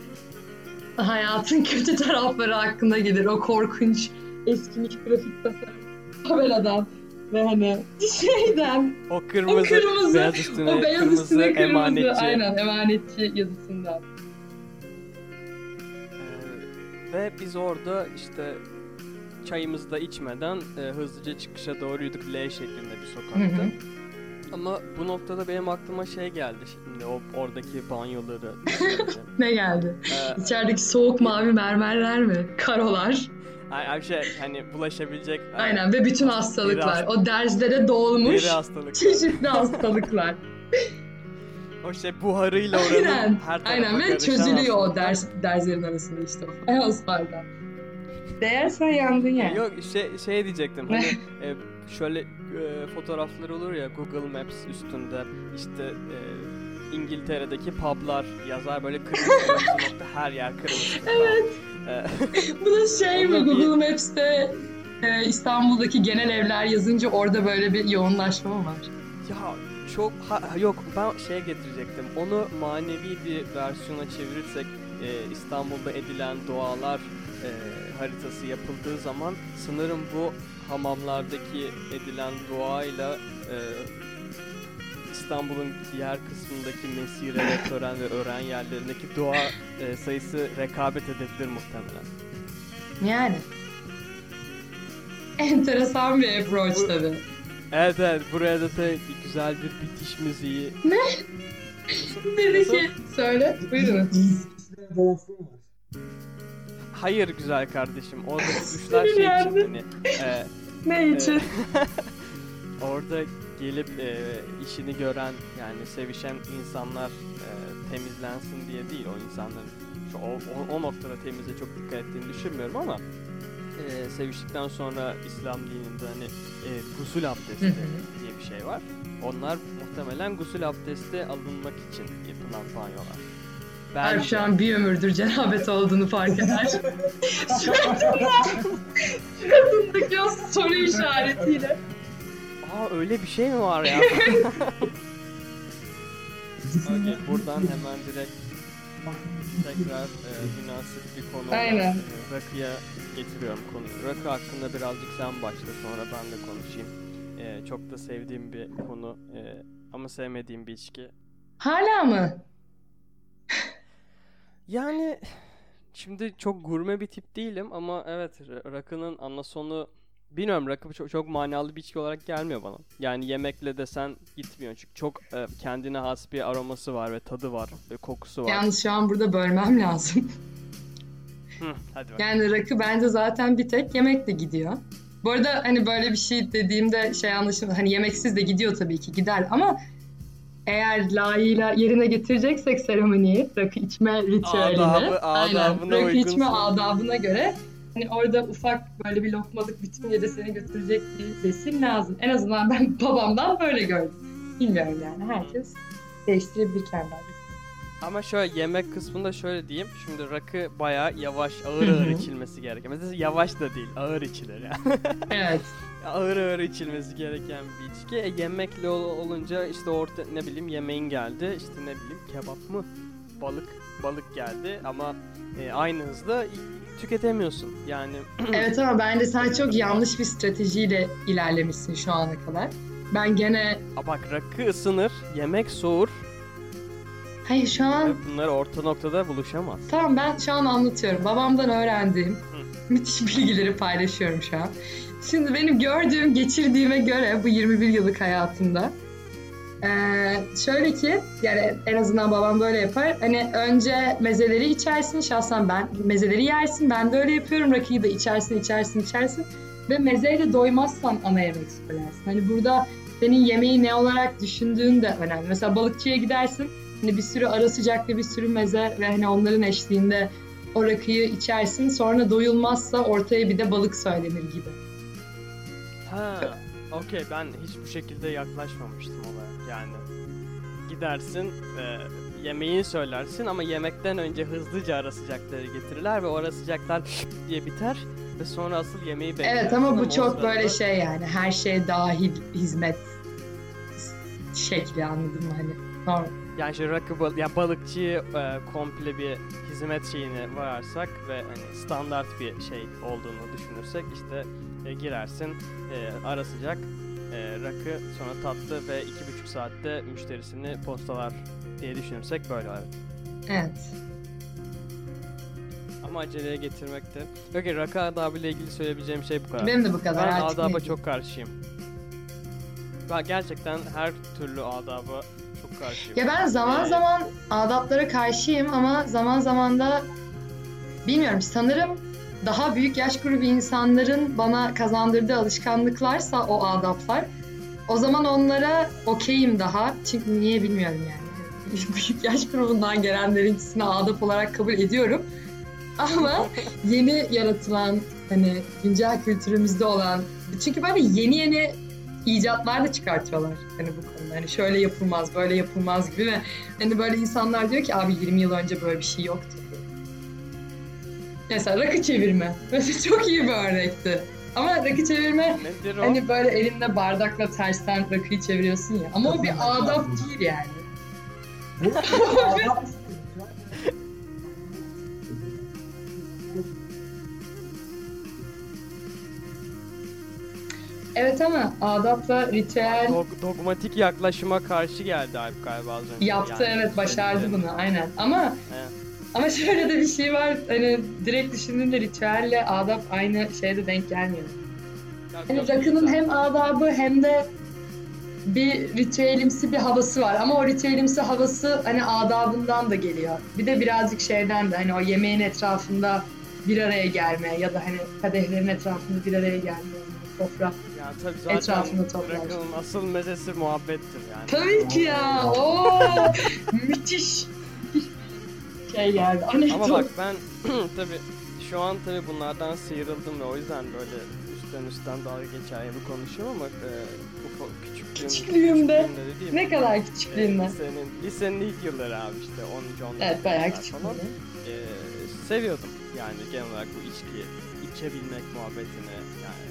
[SPEAKER 3] hayatın kötü tarafları hakkında gelir. O korkunç eskimiş grafik tasarım tabeladan ve hani şeyden
[SPEAKER 2] O kırmızı,
[SPEAKER 3] o kırmızı
[SPEAKER 2] beyaz üstüne
[SPEAKER 3] o beyaz
[SPEAKER 2] kırmızı,
[SPEAKER 3] üstüne kırmızı
[SPEAKER 2] emanetçi.
[SPEAKER 3] aynen emanetçi yazısından.
[SPEAKER 2] Ee, ve biz orada işte çayımızı da içmeden e, hızlıca çıkışa doğru yürüdük L şeklinde bir sokakta.
[SPEAKER 3] Hı hı.
[SPEAKER 2] Ama bu noktada benim aklıma şey geldi şimdi o oradaki banyoları. [laughs]
[SPEAKER 3] Ne geldi?
[SPEAKER 2] Ee,
[SPEAKER 3] İçerideki soğuk mavi mermerler mi? Karolar.
[SPEAKER 2] ay- ay şey hani bulaşabilecek e,
[SPEAKER 3] Aynen ve bütün hastalıklar.
[SPEAKER 2] hast-
[SPEAKER 3] O derzlere dolmuş
[SPEAKER 2] deri hastalıkları.
[SPEAKER 3] çeşitli hastalıklar.
[SPEAKER 2] O şey buharıyla oranın
[SPEAKER 3] Aynen.
[SPEAKER 2] her tarafa
[SPEAKER 3] Aynen ve çözülüyor o
[SPEAKER 2] hastalıklar.
[SPEAKER 3] ders derslerin arasında işte [laughs] o fayanslardan. Değersen yandın yani.
[SPEAKER 2] Yok şey şey diyecektim hani [laughs] e, şöyle e, fotoğraflar olur ya Google Maps üstünde işte e, İngiltere'deki publar yazar böyle kırmızı [laughs] nokta her yer kırmızı. evet. [laughs]
[SPEAKER 3] Bu da şey mi Google Maps'te e, İstanbul'daki genel evler yazınca orada böyle bir yoğunlaşma mı var?
[SPEAKER 2] ya çok ha, yok ben şeye getirecektim. Onu manevi bir versiyona çevirirsek e, İstanbul'da edilen dualar e, haritası yapıldığı zaman sanırım bu hamamlardaki edilen duayla e, İstanbul'un diğer kısmındaki mesire ve tören ve öğren yerlerindeki dua e, sayısı rekabet edebilir muhtemelen.
[SPEAKER 3] Yani. [laughs] Enteresan bir approach
[SPEAKER 2] Bu-
[SPEAKER 3] tabii.
[SPEAKER 2] Evet evet buraya da te- güzel bir bitiş müziği.
[SPEAKER 3] Dedi
[SPEAKER 2] Nasıl?
[SPEAKER 3] ki söyle buyurun.
[SPEAKER 2] Hayır güzel kardeşim. Orada [laughs] düşler şey için hani e,
[SPEAKER 3] Ne için? [laughs]
[SPEAKER 2] orada gelip e, işini gören yani sevişen insanlar e, temizlensin diye değil o insanların şu o, o, o noktada temize çok dikkat ettiğini düşünmüyorum ama e, seviştikten sonra İslam dininde hani e, gusül abdesti diye bir şey var. Onlar muhtemelen gusül abdesti alınmak için yapılan banyolar.
[SPEAKER 3] Alp
[SPEAKER 2] Bence.
[SPEAKER 3] şu an bir ömürdür cenabet olduğunu fark eder. Suratındaki o soru işaretiyle.
[SPEAKER 2] Aa öyle bir şey mi var ya? Okey, buradan hemen direkt tekrar e, münasip bir konu
[SPEAKER 3] Aynen.
[SPEAKER 2] e, Rakı'ya getiriyorum konuyu. Rakı hakkında birazcık sen başla sonra ben de konuşayım. E, çok da sevdiğim bir konu e, ama sevmediğim bir içki.
[SPEAKER 3] Hala mı?
[SPEAKER 2] Yani şimdi çok gurme bir tip değilim ama evet ra- rakının anasonu bilmiyorum rakı çok, çok manalı bir içki olarak gelmiyor bana. Yani yemekle desen gitmiyor çünkü çok e, kendine has bir aroması var ve tadı var ve kokusu var.
[SPEAKER 3] Yalnız şu an burada bölmem [laughs] lazım.
[SPEAKER 2] Hı, hadi.
[SPEAKER 3] Yani rakı bence zaten bir tek yemekle gidiyor. Bu arada hani böyle bir şey dediğimde şey anlaşılır. Hani yemeksiz de gidiyor tabii ki gider ama eğer layığıyla yerine getireceksek seremoniyi, rakı içme ritüelini,
[SPEAKER 2] Adabı-
[SPEAKER 3] aynen,
[SPEAKER 2] adabına
[SPEAKER 3] rakı içme adabına göre hani orada ufak böyle bir lokmalık bütün gece seni götürecek bir besin lazım. En azından ben [laughs] babamdan böyle gördüm. Bilmiyorum yani herkes değiştirebilir kendi adresini.
[SPEAKER 2] Ama şöyle yemek kısmında şöyle diyeyim. Şimdi rakı bayağı yavaş, ağır ağır içilmesi gereken. Mesela yavaş da değil, ağır içilir yani. [laughs]
[SPEAKER 3] Evet.
[SPEAKER 2] Ağır ağır içilmesi gereken bir içki. E, yemekle ol- olunca işte orta ne bileyim yemeğin geldi. İşte ne bileyim kebap mı? Balık balık geldi ama e, aynı hızda tüketemiyorsun. Yani [clears throat]
[SPEAKER 3] Evet ama bence sen çok yanlış bir stratejiyle ilerlemişsin şu ana kadar. Ben gene
[SPEAKER 2] a, bak rakı ısınır, yemek soğur.
[SPEAKER 3] Hayır şu an
[SPEAKER 2] bunlar orta noktada buluşamaz.
[SPEAKER 3] Tamam ben şu an anlatıyorum. Babamdan öğrendiğim müthiş bilgileri paylaşıyorum şu an. Şimdi benim gördüğüm, geçirdiğime göre bu 21 yıllık hayatımda ee, şöyle ki yani en azından babam böyle yapar. Hani önce mezeleri içersin. Şahsen ben mezeleri yersin. Ben de öyle yapıyorum. Rakıyı da içersin, içersin, içersin. Ve mezeyle doymazsan ana yemek söylersin. Hani burada senin yemeği ne olarak düşündüğün de önemli. Mesela balıkçıya gidersin. Hani bir sürü ara sıcaklı bir sürü meze ve hani onların eşliğinde o rakıyı içersin. Sonra doyulmazsa ortaya bir de balık söylenir gibi.
[SPEAKER 2] Ha, okey ben hiç bu şekilde yaklaşmamıştım olaya. Yani gidersin, e, yemeğini söylersin ama yemekten önce hızlıca ara sıcakları getirirler ve o ara sıcaklar [laughs] diye biter ve sonra asıl yemeği beklersin.
[SPEAKER 3] Evet ama bu çok böyle
[SPEAKER 2] sırada-
[SPEAKER 3] şey yani her şey dahil hizmet şekli anladın mı hani? Normal.
[SPEAKER 2] Yani işte rakı bal ya balıkçıyı e, komple bir hizmet şeyine vararsak ve hani standart bir şey olduğunu düşünürsek işte e, girersin e, ara sıcak e, rakı sonra tatlı ve iki buçuk saatte müşterisini postalar diye düşünürsek böyle evet.
[SPEAKER 3] Evet.
[SPEAKER 2] Ama aceleye getirmekte. Okey rakı adabı ile ilgili söyleyebileceğim şey bu kadar.
[SPEAKER 3] Benim de bu kadar.
[SPEAKER 2] ben adaba çok karşıyım. Ben gerçekten her türlü adaba çok karşıyım.
[SPEAKER 3] Ya ben zaman
[SPEAKER 2] Ee,
[SPEAKER 3] zaman adaplara karşıyım ama zaman zaman da bilmiyorum sanırım daha büyük yaş grubu insanların bana kazandırdığı alışkanlıklarsa o adaplar o zaman onlara okeyim daha. Çünkü niye bilmiyorum yani. [laughs] Büyük yaş grubundan gelenlerin ikisini adap olarak kabul ediyorum. Ama [laughs] yeni yaratılan hani güncel kültürümüzde olan çünkü böyle yeni yeni icatlar da çıkartıyorlar hani bu konuda. Hani şöyle yapılmaz, böyle yapılmaz gibi ve hani böyle insanlar diyor ki abi 20 yıl önce böyle bir şey yoktu. Mesela rakı çevirme. Mesela [laughs] çok iyi bir örnekti. Ama rakı çevirme
[SPEAKER 2] Nedir o?
[SPEAKER 3] hani böyle elinde bardakla tersten rakıyı çeviriyorsun ya. Ama o bir adap değil yani. [laughs] Evet ama adapla ritüel
[SPEAKER 2] Dog- dogmatik yaklaşıma karşı geldi Alp galiba az önce.
[SPEAKER 3] yaptı
[SPEAKER 2] Yani
[SPEAKER 3] evet başardı
[SPEAKER 2] söyledi.
[SPEAKER 3] bunu aynen. Ama
[SPEAKER 2] Evet.
[SPEAKER 3] ama şöyle de bir şey var hani direkt düşündüğünde ritüelle adap aynı şeyde denk gelmiyor.
[SPEAKER 2] Yok,
[SPEAKER 3] rakının hem adabı hem de bir ritüelimsi bir havası var ama o ritüelimsi havası hani adabından da geliyor. Bir de birazcık şeyden de hani o yemeğin etrafında bir araya gelme ya da hani kadehlerin etrafında bir araya gelme. Sofra.
[SPEAKER 2] Yani tabii zaten
[SPEAKER 3] etrafında
[SPEAKER 2] rakının asıl mezesi muhabbettir yani.
[SPEAKER 3] Tabii ki ya. Oo, müthiş. Şey geldi. Anekdot.
[SPEAKER 2] Ama bak ben [clears throat] tabii şu an tabii bunlardan sıyrıldım ve o yüzden böyle üstten üstten dalga geçer gibi konuşuyorum ama e, ufak küçüklüğüm,
[SPEAKER 3] Küçüklüğümde.
[SPEAKER 2] dediğim
[SPEAKER 3] ne kadar küçüklüğünden.
[SPEAKER 2] e, lisenin, lisenin ilk yılları abi işte 13 14
[SPEAKER 3] Evet bayağı
[SPEAKER 2] yıllar
[SPEAKER 3] küçük.
[SPEAKER 2] falan. E, seviyordum yani genel olarak bu içki, içebilmek muhabbetini yani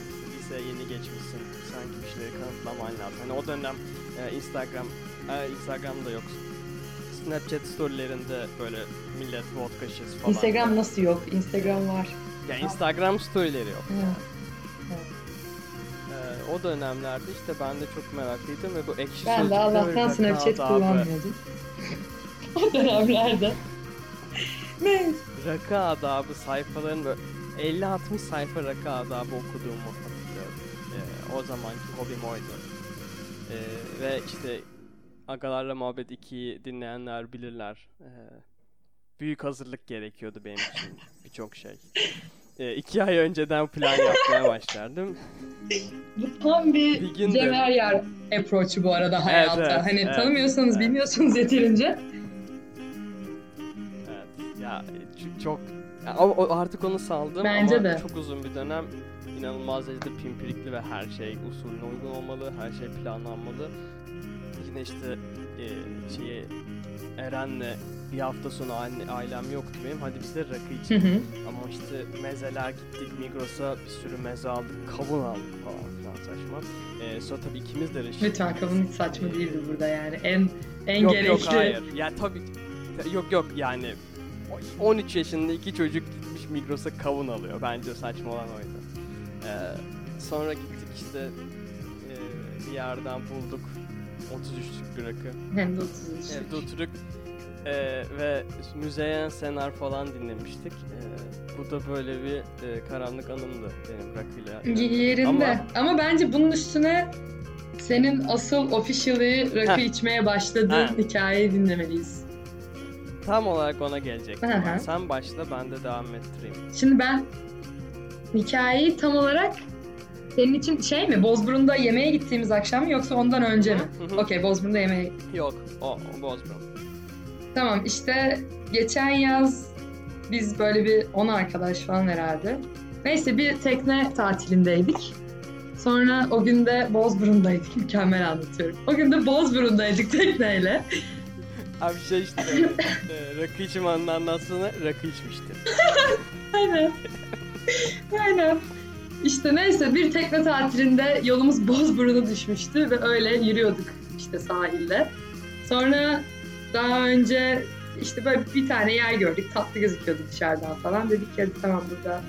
[SPEAKER 2] liseye yeni geçmişsin sanki bir şeyleri kanıtlaman lazım. Hani o dönem e, Instagram, e, Instagram'da yok. Snapchat storylerinde böyle millet vodka şişesi falan.
[SPEAKER 3] Instagram nasıl yok? Instagram var.
[SPEAKER 2] Ya Instagram storyleri yok.
[SPEAKER 3] Evet.
[SPEAKER 2] Ee, o dönemlerde işte ben de çok meraklıydım ve bu ekşi
[SPEAKER 3] Ben de Allah'tan Snapchat kullanmıyordum. [laughs] o dönemlerde. Ne?
[SPEAKER 2] Rakı adabı sayfaların böyle 50-60 sayfa rakı adabı okuduğumu o zamanki hobim oydu. Ee, ve işte Agalarla Muhabbet 2'yi dinleyenler bilirler. Ee, büyük hazırlık gerekiyordu benim için birçok şey. Ee, iki ay önceden plan yapmaya başlardım.
[SPEAKER 3] Bu tam bir,
[SPEAKER 2] Bir gün de-
[SPEAKER 3] Cem Eryar approach'u bu arada hayata.
[SPEAKER 2] evet,
[SPEAKER 3] hani
[SPEAKER 2] evet,
[SPEAKER 3] tanımıyorsanız,
[SPEAKER 2] evet.
[SPEAKER 3] bilmiyorsanız yeterince.
[SPEAKER 2] Evet. Ya çok ya, o, o- artık onu saldım
[SPEAKER 3] Bence
[SPEAKER 2] ama
[SPEAKER 3] de.
[SPEAKER 2] çok uzun bir dönem inanılmaz derecede pimpirikli ve her şey usulüne uygun olmalı, her şey planlanmalı. Yine işte e, şeye Eren'le bir hafta sonu aile, ailem yoktu benim. Hadi biz de rakı
[SPEAKER 3] Hı
[SPEAKER 2] içelim.
[SPEAKER 3] hı.
[SPEAKER 2] Ama işte mezeler gittik Migros'a bir sürü meze aldık, kavun aldık falan filan saçma. E, sonra tabii ikimiz de reşit.
[SPEAKER 3] Lütfen kavun hiç saçma değildi burada yani. En en
[SPEAKER 2] yok
[SPEAKER 3] gerekli.
[SPEAKER 2] yok hayır. Ya tabii yok yok yani 13 yaşında iki çocuk gitmiş Migros'a kavun alıyor. Bence saçma olan oydu. Ee, sonra gittik işte e, bir yerden bulduk 33'lük bir rakı.
[SPEAKER 3] Hem de 33.
[SPEAKER 2] Evde oturduk ve Müzeyyen Senar falan dinlemiştik. Ee, bu da böyle bir e, karanlık anımdı benim rakıyla. [laughs]
[SPEAKER 3] Yerinde.
[SPEAKER 2] Ama-
[SPEAKER 3] Ama, bence bunun üstüne senin asıl officially rakı içmeye başladığın
[SPEAKER 2] Ha.
[SPEAKER 3] hikayeyi dinlemeliyiz.
[SPEAKER 2] Tam olarak ona gelecektim.
[SPEAKER 3] Hı hı.
[SPEAKER 2] ben. Sen başla ben de devam ettireyim.
[SPEAKER 3] Şimdi ben hikayeyi tam olarak senin için şey mi? Bozburun'da yemeğe gittiğimiz akşam mı yoksa ondan önce mi? Okey Bozburun'da yemeğe
[SPEAKER 2] Yok o, o Bozburun.
[SPEAKER 3] Tamam işte geçen yaz biz böyle bir 10 arkadaş falan herhalde. Neyse bir tekne tatilindeydik. Sonra o gün de Bozburun'daydık. [laughs] Mükemmel anlatıyorum. O gün de Bozburun'daydık tekneyle.
[SPEAKER 2] Abi şey işte [laughs] e, rakı içmanın anlatsana rakı içmişti. [laughs]
[SPEAKER 3] Aynen. Aynen. İşte neyse bir tekne tatilinde yolumuz [laughs] Bozburun'a düşmüştü ve öyle yürüyorduk işte sahilde. Sonra daha önce işte böyle bir tane yer gördük. Tatlı gözüküyordu dışarıdan falan. Dedik ki tamam burada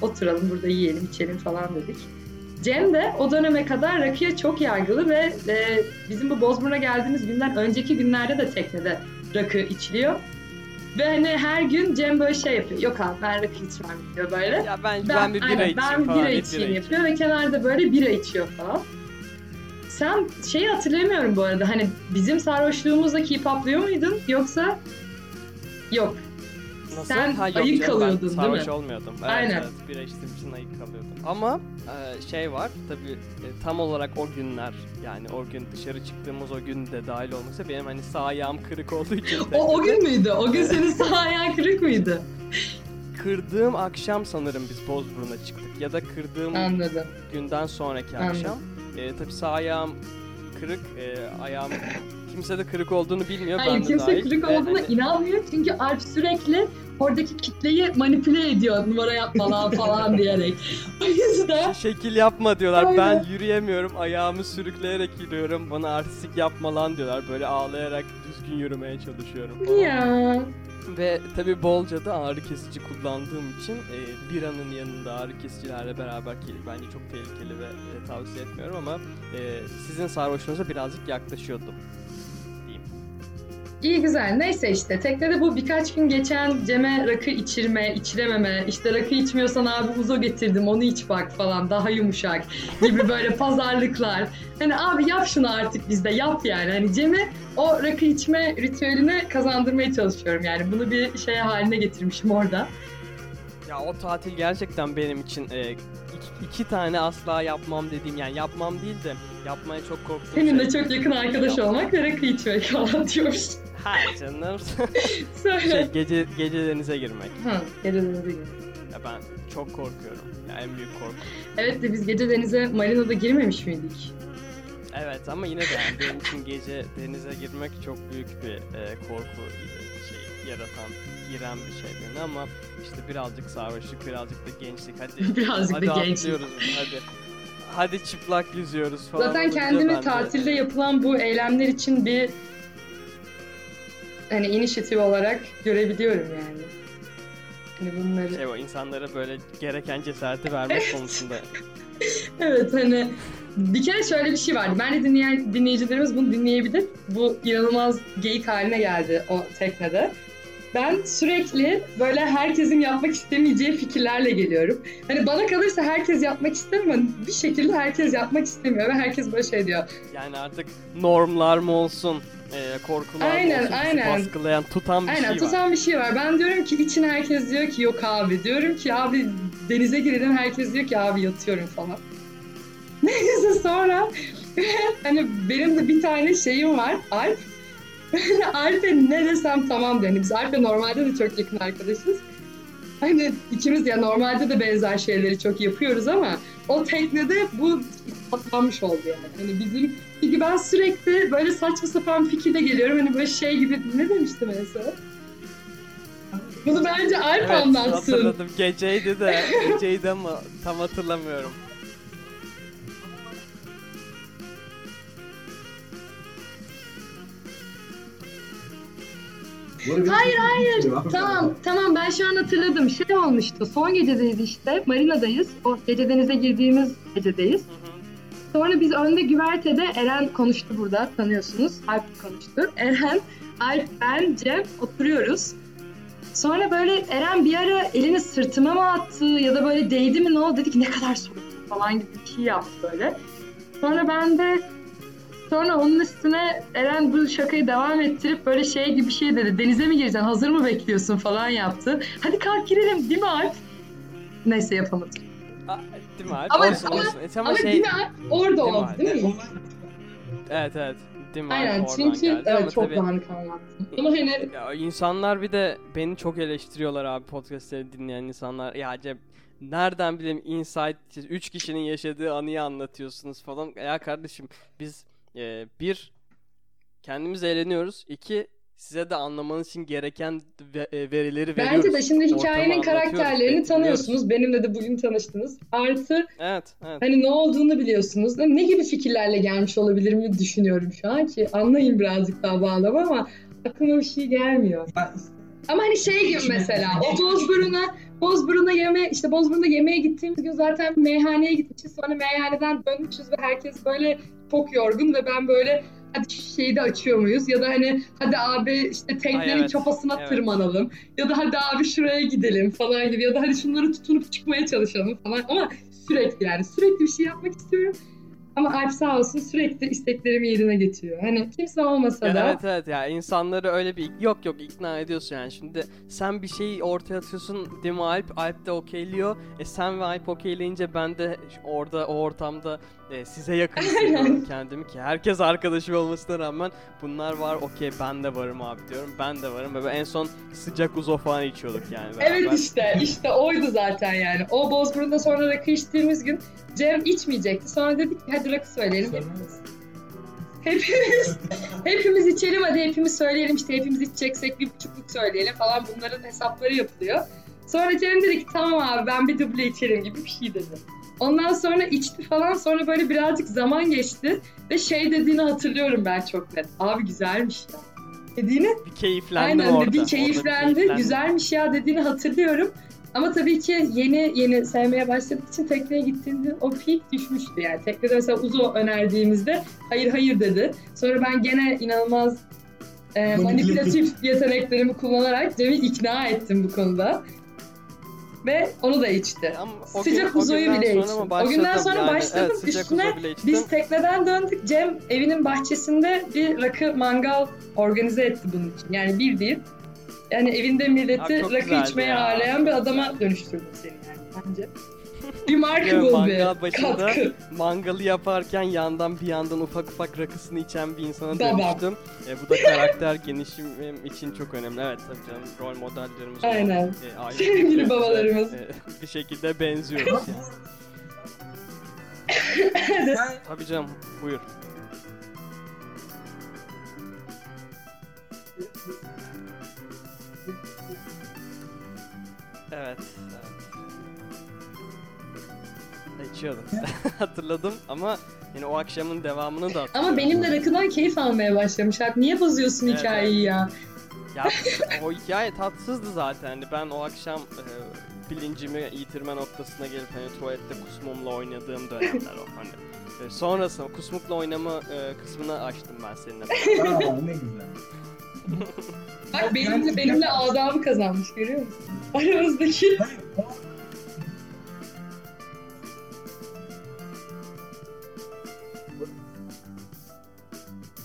[SPEAKER 3] oturalım, burada yiyelim, içelim falan dedik. Cem de o döneme kadar rakıya çok yaygılı ve e, bizim bu Bozburun'a geldiğimiz günden önceki günlerde de teknede rakı içiliyor. Ve hani her gün Cem böyle şey yapıyor. Yok abi ben rakı içmem diyor böyle.
[SPEAKER 2] Ya ben ben, bir bira
[SPEAKER 3] aynen,
[SPEAKER 2] içeyim
[SPEAKER 3] ben
[SPEAKER 2] falan.
[SPEAKER 3] bira
[SPEAKER 2] bir
[SPEAKER 3] içeyim yapıyor ve kenarda böyle bira içiyor falan. Sen şeyi hatırlamıyorum bu arada hani bizim sarhoşluğumuzda keep up'lıyor muydun yoksa yok.
[SPEAKER 2] Nasıl?
[SPEAKER 3] Sen
[SPEAKER 2] Ha, yok
[SPEAKER 3] ayık
[SPEAKER 2] canım,
[SPEAKER 3] kalıyordun, değil
[SPEAKER 2] sarhoş
[SPEAKER 3] mi?
[SPEAKER 2] olmuyordum. Evet,
[SPEAKER 3] Aynen.
[SPEAKER 2] evet bira içtiğim için ayık kalıyordum. Ama e, şey var tabii e, tam olarak o günler yani o gün dışarı çıktığımız o gün de dahil olmasa benim hani sağ ayağım kırık olduğu için [laughs]
[SPEAKER 3] O, o gün müydü? O gün senin sağ ayağın kırık mıydı?
[SPEAKER 2] kırdığım akşam sanırım biz Bozburun'a çıktık ya da kırdığım
[SPEAKER 3] Anladım.
[SPEAKER 2] günden sonraki
[SPEAKER 3] Anladım.
[SPEAKER 2] akşam. E, tabii sağ ayağım kırık, e, ayağım kimse de kırık olduğunu bilmiyor. ben
[SPEAKER 3] Hayır
[SPEAKER 2] de
[SPEAKER 3] kimse
[SPEAKER 2] dahil.
[SPEAKER 3] kırık olduğuna
[SPEAKER 2] hani-
[SPEAKER 3] inanmıyor çünkü Alp sürekli oradaki kitleyi manipüle ediyor numara yapmalar falan diyerek. [laughs] O yüzden
[SPEAKER 2] Şekil yapma diyorlar.
[SPEAKER 3] Aynen.
[SPEAKER 2] Ben yürüyemiyorum. Ayağımı sürükleyerek yürüyorum. Bana artistik yapma lan diyorlar. Böyle ağlayarak düzgün yürümeye çalışıyorum falan.
[SPEAKER 3] ya
[SPEAKER 2] Ve tabi bolca da ağrı kesici kullandığım için e, biranın yanında ağrı kesicilerle beraber ki bence çok tehlikeli ve e, tavsiye etmiyorum ama e, sizin sarhoşluğunuza birazcık yaklaşıyordum.
[SPEAKER 3] İyi güzel neyse işte teknede bu birkaç gün geçen Cem'e rakı içirme, içirememe, işte rakı içmiyorsan abi uzo getirdim onu iç bak falan daha yumuşak gibi böyle [laughs] pazarlıklar. Hani abi yap şunu artık bizde yap yani. Hani Cem'e o rakı içme ritüeline kazandırmaya çalışıyorum yani. Bunu bir şey haline getirmişim orada.
[SPEAKER 2] Ya o tatil gerçekten benim için e, iki, iki tane asla yapmam dediğim yani yapmam değil de yapmaya çok korktuğum
[SPEAKER 3] Seninle
[SPEAKER 2] şey.
[SPEAKER 3] çok yakın arkadaş olmak ve rakı içmek falan diyormuş.
[SPEAKER 2] Hayır canım. [laughs]
[SPEAKER 3] Söyle.
[SPEAKER 2] şey gece gece denize girmek.
[SPEAKER 3] Ha, gece denize girmek.
[SPEAKER 2] Ya ben çok korkuyorum. Ya en büyük korkum.
[SPEAKER 3] Evet de biz gece denize marinada girmemiş miydik?
[SPEAKER 2] Evet ama yine de yani benim için gece denize girmek çok büyük bir e, korku e, şey yaratan, giren bir şey beni ama işte birazcık sarhoşluk, birazcık da gençlik. Hadi [laughs]
[SPEAKER 3] Birazcık
[SPEAKER 2] hadi
[SPEAKER 3] da gençlik.
[SPEAKER 2] bunu, hadi. Hadi çıplak yüzüyoruz falan.
[SPEAKER 3] Zaten kendimi
[SPEAKER 2] ben de-
[SPEAKER 3] tatilde yapılan bu eylemler için bir hani inisiyatif olarak görebiliyorum yani. Hani bunları.
[SPEAKER 2] şey o insanlara böyle gereken cesareti vermek konusunda. [laughs]
[SPEAKER 3] Evet hani bir kere şöyle bir şey vardı. Bence dinleyen dinleyicilerimiz bunu dinleyebilir. Bu inanılmaz geyik haline geldi o teknede. Ben sürekli böyle herkesin yapmak istemeyeceği fikirlerle geliyorum. Hani bana kalırsa herkes yapmak istemiyor bir şekilde herkes yapmak istemiyor ve herkes böyle şey diyor.
[SPEAKER 2] Yani artık normlar mı olsun, e, korkular
[SPEAKER 3] Aynen, aynen.
[SPEAKER 2] baskılayan, tutan bir
[SPEAKER 3] Aynen
[SPEAKER 2] şey var.
[SPEAKER 3] tutan bir şey var. Ben diyorum ki için herkes diyor ki yok abi. Diyorum ki abi denize girelim herkes diyor ki abi yatıyorum falan. [laughs] Neyse sonra [laughs] hani benim de bir tane şeyim var Alp. [laughs] Alp'e ne desem tamam diyor. Biz Alp'le normalde de çok yakın arkadaşız. Hani ikimiz ya normalde de benzer şeyleri çok yapıyoruz ama o teknede bu patlanmış oldu yani. Hani bizim çünkü ben sürekli böyle saçma sapan fikirle geliyorum. Hani böyle şey gibi ne demiştim en son? Bunu bence Alp
[SPEAKER 2] Evet
[SPEAKER 3] anlatsın.
[SPEAKER 2] hatırladım. Geceydi de, [laughs] geceydi ama tam hatırlamıyorum.
[SPEAKER 3] Hayır hayır. Tamam tamam ben şu an hatırladım. Şey olmuştu. Son gecedeyiz işte. Marina'dayız. O gece denize girdiğimiz gecedeyiz. Sonra Sonra biz önde güvertede Eren konuştu burada tanıyorsunuz. Alp konuştu. Eren, Alp, ben, Cem oturuyoruz. Sonra böyle Eren bir ara elini sırtıma mı attı ya da böyle değdi mi ne oldu dedi ki ne kadar soğuk falan gibi bir şey yaptı böyle. Sonra ben de sonra onun üstüne Eren bu şakayı devam ettirip böyle şey gibi bir şey dedi. Denize mi gireceksin hazır mı bekliyorsun falan yaptı. Hadi kalk girelim değil mi Alp? Neyse yapamadım.
[SPEAKER 2] Aa, değil mi Alp?
[SPEAKER 3] Ama-
[SPEAKER 2] olsun
[SPEAKER 3] ama-
[SPEAKER 2] olsun. E, ama
[SPEAKER 3] Ama
[SPEAKER 2] şey...
[SPEAKER 3] değil mi Alp? Orada oldu değil mi?
[SPEAKER 2] Evet evet. Değil mi?
[SPEAKER 3] Aynen çünkü
[SPEAKER 2] geldi. Ama
[SPEAKER 3] evet, çok
[SPEAKER 2] tabii-
[SPEAKER 3] dağınık anlattım. Ama hani
[SPEAKER 2] Ya insanlar bir de beni çok eleştiriyorlar abi podcastleri dinleyen insanlar. Ya Cem nereden bileyim insight 3 kişinin yaşadığı anıyı anlatıyorsunuz falan. Ya kardeşim biz e, bir kendimiz eğleniyoruz. İki size de anlamanız için gereken e, verileri veriyoruz.
[SPEAKER 3] bence de şimdi hikayenin karakterlerini tanıyorsunuz. Benimle de bugün tanıştınız. Artı
[SPEAKER 2] Evet, evet.
[SPEAKER 3] hani ne olduğunu biliyorsunuz. Ne gibi fikirlerle gelmiş olabilir mi düşünüyorum şu an ki anlayın birazcık daha bağlama ama aklıma bir şey gelmiyor. Ama hani şey gibi mesela o Bozburun'a Bozburun'a yeme işte Bozburun'da yemeğe gittiğimiz gün zaten meyhaneye gitmişiz. Sonra meyhaneden dönmüşüz ve herkes böyle çok yorgun ve ben böyle hadi şeyi de açıyor muyuz? Ya da hani hadi abi işte teknenin
[SPEAKER 2] evet.
[SPEAKER 3] çapasına
[SPEAKER 2] Evet.
[SPEAKER 3] tırmanalım. Ya da hadi abi şuraya gidelim falan gibi. Ya da hadi şunları tutunup çıkmaya çalışalım falan. Ama sürekli yani sürekli bir şey yapmak istiyorum. Ama Alp sağ olsun sürekli isteklerimi yerine getiriyor. Hani kimse olmasa
[SPEAKER 2] Ya
[SPEAKER 3] da
[SPEAKER 2] evet evet ya insanları öyle bir yok yok ikna ediyorsun yani şimdi sen bir şey ortaya atıyorsun değil mi Alp Alp de okeyliyor e sen ve Alp okeyleyince ben de orada o ortamda e, size yakın hissediyorum kendimi ki herkes arkadaşım olmasına rağmen bunlar var okey ben de varım abi diyorum ben de varım ve en son sıcak uzo falan içiyorduk yani beraber.
[SPEAKER 3] Evet işte, işte oydu zaten yani. O Bozburun'da sonra rakı içtiğimiz gün Cem içmeyecekti. Sonra dedik ki hadi rakı söyleyelim hepimiz. Hepimiz, hepimiz içelim hadi hepimiz söyleyelim işte hepimiz içeceksek bir buçukluk söyleyelim falan bunların hesapları yapılıyor. Sonra Cem dedi ki tamam abi ben bir duble içerim gibi bir şey dedi. Ondan sonra içti falan sonra böyle birazcık zaman geçti ve şey dediğini hatırlıyorum ben çok net. Abi güzelmiş ya. Dediğini
[SPEAKER 2] bir keyiflendim
[SPEAKER 3] Aynen
[SPEAKER 2] orada.
[SPEAKER 3] bir
[SPEAKER 2] Orada
[SPEAKER 3] keyiflendi,
[SPEAKER 2] keyiflendim.
[SPEAKER 3] güzelmiş ya dediğini hatırlıyorum. Ama tabii ki yeni yeni sevmeye başladık için tekneye gittiğimde o peak düşmüştü yani. Teknede mesela Uzo önerdiğimizde hayır hayır dedi. Sonra ben gene inanılmaz e,
[SPEAKER 4] Manipülatif.
[SPEAKER 3] yeteneklerimi kullanarak Cem'i ikna ettim bu konuda. Ve onu da içti.
[SPEAKER 2] Ama o
[SPEAKER 3] Sıcak
[SPEAKER 2] gün-
[SPEAKER 3] uzoyu bile içtim. O günden sonra
[SPEAKER 2] yani?
[SPEAKER 3] başladım.
[SPEAKER 2] Evet,
[SPEAKER 3] Üstüne. Biz tekneden döndük. Cem evinin bahçesinde bir rakı mangal organize etti bunun için. Yani bildiğin yani evinde milleti
[SPEAKER 2] Abi
[SPEAKER 3] rakı içmeye
[SPEAKER 2] ya.
[SPEAKER 3] ağırlayan bir adama dönüştürdün seni yani bence. Remarkable
[SPEAKER 2] mangal
[SPEAKER 3] bir
[SPEAKER 2] başında
[SPEAKER 3] katkı.
[SPEAKER 2] mangalı yaparken yandan bir yandan ufak ufak rakısını içen bir insana
[SPEAKER 3] Tamam.
[SPEAKER 2] dönüştüm. E, bu da karakter gelişimim için çok önemli. Evet tabii canım rol modellerimiz
[SPEAKER 3] Aynen.
[SPEAKER 2] e, [laughs]
[SPEAKER 3] Sevgili babalarımız.
[SPEAKER 2] e, bir şekilde benziyoruz [laughs] yani. [laughs] Tabii canım buyur. Evet. evet. İçiyordum. [laughs] Hatırladım ama yine o akşamın devamını da.
[SPEAKER 3] Ama benim de rakıdan keyif almaya başlamış. Alp. Niye bozuyorsun
[SPEAKER 2] Evet,
[SPEAKER 3] hikayeyi ya?
[SPEAKER 2] Ya o hikaye tatsızdı zaten. Hani ben o akşam e, bilincimi yitirme noktasına gelip hani tuvalette kusmumla oynadığım dönemler o hani. E, sonrasında kusmukla oynama e, kısmını açtım ben seninle.
[SPEAKER 4] Aa ne güzel.
[SPEAKER 3] Bak benimle, benimle adamı kazanmış görüyor musun? Aramızdaki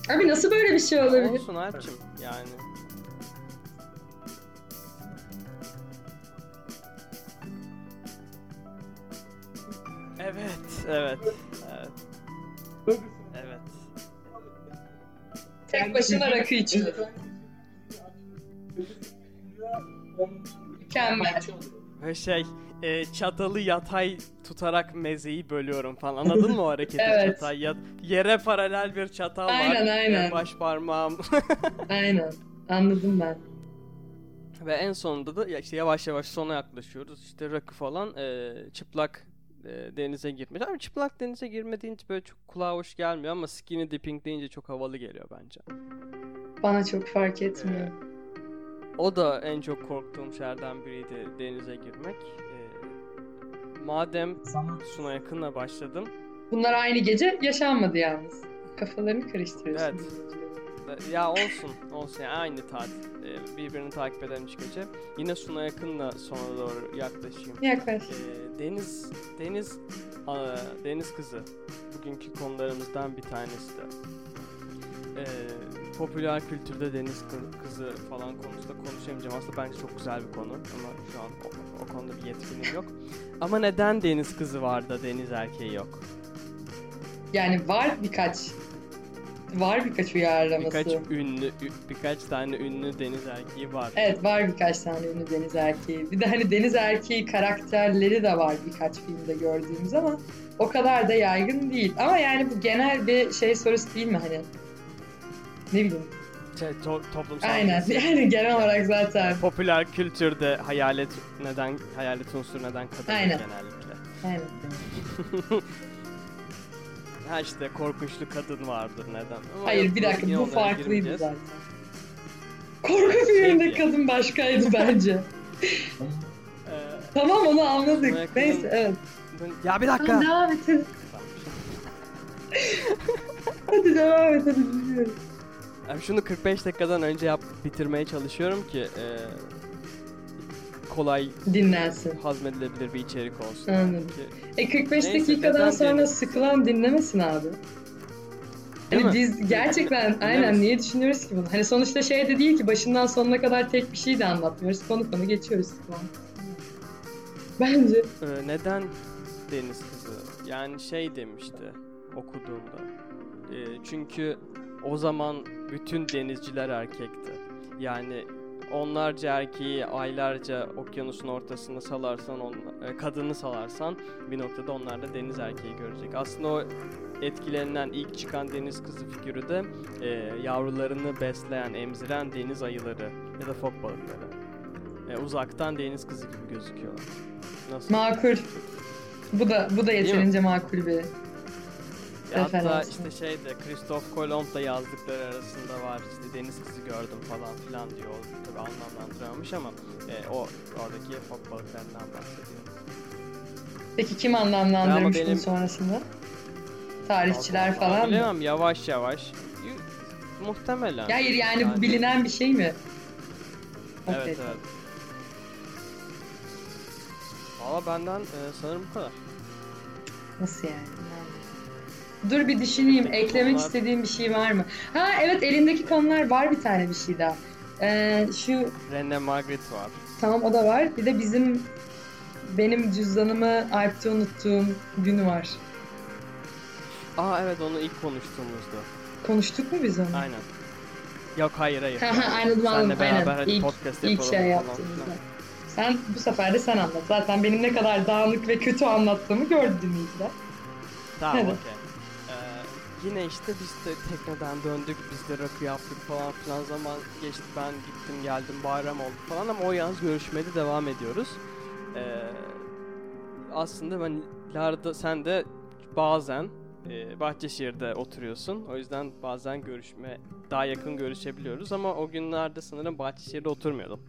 [SPEAKER 3] Abi nasıl böyle bir şey olabilir?
[SPEAKER 2] Olsun Alp'cim yani. Evet, evet, evet, evet.
[SPEAKER 3] Tek başına rakı içiyor. Mükemmel.
[SPEAKER 2] Ve şey, e, çatalı yatay tutarak mezeyi bölüyorum falan. Anladın mı o hareketi? [laughs]
[SPEAKER 3] Evet.
[SPEAKER 2] Çatay yat, yere paralel bir çatal var.
[SPEAKER 3] Aynen, aynen.
[SPEAKER 2] E, baş parmağım. [laughs]
[SPEAKER 3] Aynen. Anladım ben.
[SPEAKER 2] Ve en sonunda da ya işte yavaş yavaş sona yaklaşıyoruz. İşte rakı falan e, çıplak e, denize girmiş. Ama çıplak denize girme deyince böyle çok kulağa hoş gelmiyor ama skinny dipping deyince çok havalı geliyor bence.
[SPEAKER 3] Bana çok fark etmiyor.
[SPEAKER 2] O da en çok korktuğum şeylerden biriydi denize girmek. E, madem
[SPEAKER 4] sana
[SPEAKER 2] Suna yakınla başladım.
[SPEAKER 3] Bunlar aynı gece yaşanmadı yalnız. Kafalarını karıştırıyorsun.
[SPEAKER 2] Evet. Ya olsun, olsun yani aynı tatil. Ee, birbirini takip eden üç gece. Yine Suna yakınla sona doğru yaklaşayım.
[SPEAKER 3] Yaklaş.
[SPEAKER 2] Ee, deniz, deniz, aa, deniz kızı. Bugünkü konularımızdan bir tanesi de. Ee, popüler kültürde deniz kı- kızı falan konusunda konuşamayacağım. Aslında bence çok güzel bir konu ama şu an o, o konuda bir yetkinliğim yok. Ama neden deniz kızı var da deniz erkeği yok?
[SPEAKER 3] Yani var birkaç var birkaç uyarlaması.
[SPEAKER 2] Birkaç ünlü, birkaç tane ünlü deniz erkeği var.
[SPEAKER 3] Evet var birkaç tane ünlü deniz erkeği. Bir de hani deniz erkeği karakterleri de var birkaç filmde gördüğümüz ama o kadar da yaygın değil. Ama yani bu genel bir şey sorusu değil mi hani? Ne bileyim.
[SPEAKER 2] Şey, to- toplumsal
[SPEAKER 3] Aynen. Yani genel olarak zaten.
[SPEAKER 2] Popüler kültürde hayalet neden hayalet unsuru neden kadın
[SPEAKER 3] Aynen.
[SPEAKER 2] genellikle.
[SPEAKER 3] Aynen. [laughs]
[SPEAKER 2] Ha işte korkunçlu kadın vardır neden? Ama
[SPEAKER 3] Hayır
[SPEAKER 2] yok,
[SPEAKER 3] bir dakika bu farklıydı
[SPEAKER 2] girmeyeceğiz.
[SPEAKER 3] zaten. Korku filminde
[SPEAKER 2] Şey
[SPEAKER 3] kadın başkaydı bence. [laughs]
[SPEAKER 2] Ee,
[SPEAKER 3] tamam onu anladık.
[SPEAKER 2] Kadın-
[SPEAKER 3] Neyse evet.
[SPEAKER 2] ya bir dakika.
[SPEAKER 3] Tamam devam et hadi. [laughs] Hadi devam et hadi dinliyorum.
[SPEAKER 2] Abi şunu 45 dakikadan önce yap bitirmeye çalışıyorum ki e, kolay
[SPEAKER 3] Dinlensin.
[SPEAKER 2] hazmedilebilir bir içerik olsun.
[SPEAKER 3] Anladım.
[SPEAKER 2] Ki-
[SPEAKER 3] E 45
[SPEAKER 2] Neyse,
[SPEAKER 3] dakikadan sonra
[SPEAKER 2] deniz?
[SPEAKER 3] sıkılan dinlemesin abi.
[SPEAKER 2] Değil
[SPEAKER 3] Hani
[SPEAKER 2] mi?
[SPEAKER 3] biz gerçekten aynen
[SPEAKER 2] Dinlemesin.
[SPEAKER 3] niye düşünüyoruz ki bunu? Hani sonuçta şey de değil ki başından sonuna kadar tek bir şey de anlatmıyoruz. Konu konu geçiyoruz falan. Bence.
[SPEAKER 2] Ee, neden deniz kızı? Yani şey demişti okuduğumda. Ee, çünkü o zaman bütün denizciler erkekti. Yani onlarca erkeği aylarca okyanusun ortasında salarsan, on, e, kadını salarsan bir noktada onlar da deniz erkeği görecek. Aslında o etkilenen ilk çıkan deniz kızı figürü de e, yavrularını besleyen, emziren deniz ayıları ya da fok balıkları. E, uzaktan deniz kızı gibi gözüküyorlar. Nasıl?
[SPEAKER 3] Makul. Bu da bu da yeterince makul bir.
[SPEAKER 2] Ya hatta
[SPEAKER 3] referans.
[SPEAKER 2] işte şeyde Christoph Kolomb da yazdıkları arasında var işte deniz kızı gördüm falan filan diyor. O Tabii anlamlandıramamış ama e, o oradaki fok balıklarından bahsediyor.
[SPEAKER 3] Peki kim anlamlandırmış
[SPEAKER 2] benim-
[SPEAKER 3] sonrasında? Tarihçiler
[SPEAKER 2] Vallahi
[SPEAKER 3] falan mı?
[SPEAKER 2] Bilemem yavaş yavaş. Muhtemelen.
[SPEAKER 3] Hayır yani
[SPEAKER 2] Yani-
[SPEAKER 3] bilinen bir şey mi?
[SPEAKER 2] Evet evet. Valla benden e, sanırım bu kadar.
[SPEAKER 3] Nasıl yani? Dur bir düşüneyim. Eklemek
[SPEAKER 2] konular-
[SPEAKER 3] istediğim bir şey var mı? Ha evet elindeki konular var bir tane bir şey daha. Ee, şu
[SPEAKER 2] Rene Magritte var.
[SPEAKER 3] tamam o da var. Bir de bizim benim cüzdanımı Alp'te unuttuğum gün var.
[SPEAKER 2] Aa evet onu ilk konuştuğumuzda.
[SPEAKER 3] Konuştuk mu biz onu?
[SPEAKER 2] Aynen. Yok hayır hayır.
[SPEAKER 3] Ha, ha, anladım, anladım.
[SPEAKER 2] Senle beraber
[SPEAKER 3] İlk-
[SPEAKER 2] podcast
[SPEAKER 3] İlk şey yaptığımızda. Sen bu sefer de sen anlat. Zaten benim ne kadar dağınık ve kötü anlattığımı gördü dinleyiciler.
[SPEAKER 2] Tamam okey. Yine işte biz de tekneden döndük, biz de rakı yaptık falan filan zaman geçti. Ben gittim geldim bayram oldu falan ama o yalnız görüşmede devam ediyoruz. Ee, aslında ben Larda sen de bazen e, Bahçeşehir'de oturuyorsun. O yüzden bazen görüşme daha yakın görüşebiliyoruz ama o günlerde sanırım Bahçeşehir'de oturmuyordum.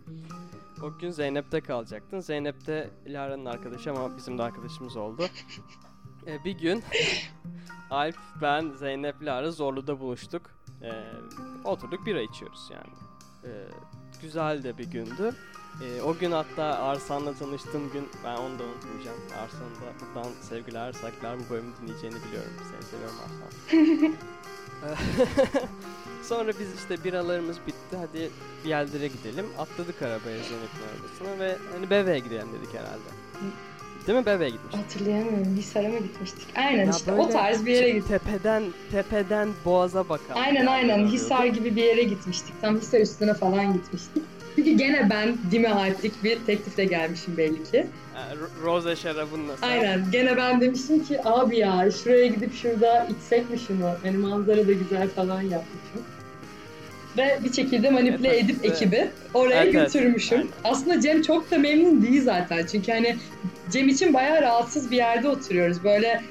[SPEAKER 2] O gün Zeynep'te kalacaktın. Zeynep de Lara'nın arkadaşı ama bizim de arkadaşımız oldu. Ee, bir gün Alp, ben, Zeynep, Lara Zorlu'da buluştuk. Ee, oturduk bira içiyoruz yani. Ee, güzel de bir gündü. Ee, o gün hatta Arslan'la tanıştığım gün ben onu da unutmayacağım. Arslan'ı da buradan sevgiler, saygılar bu bölümü dinleyeceğini biliyorum. Seni seviyorum Arslan. [laughs] Ee, Sonra biz işte biralarımız bitti hadi bir yerlere gidelim. Atladık arabaya Zeynep'in arabasına ve hani Beve'ye gidelim dedik herhalde. Değil mi Beve'ye gitmiştik?
[SPEAKER 3] Hatırlayamıyorum. Hisar'a mı gitmiştik? Aynen
[SPEAKER 2] Ya
[SPEAKER 3] işte o tarz bir yere
[SPEAKER 2] şey,
[SPEAKER 3] gittik.
[SPEAKER 2] Tepeden tepeden boğaza bakan.
[SPEAKER 3] Aynen aynen. Hisar gibi bir yere gitmiştik. Tam Hisar üstüne falan gitmiştik. Çünkü gene ben Dime Alp'lik bir teklifle gelmişim belli ki.
[SPEAKER 2] Ro- Rose şarabınla.
[SPEAKER 3] Aynen gene ben demiştim ki abi ya şuraya gidip şurada içsek mi şunu? Yani manzara da güzel falan yapmışım. Ve bir şekilde manipüle
[SPEAKER 2] Evet,
[SPEAKER 3] edip
[SPEAKER 2] evet.
[SPEAKER 3] ekibi oraya
[SPEAKER 2] Evet, evet.
[SPEAKER 3] götürmüşüm.
[SPEAKER 2] Aynen.
[SPEAKER 3] Aslında Cem çok da memnun değil zaten. Çünkü hani Cem için bayağı rahatsız bir yerde oturuyoruz. Böyle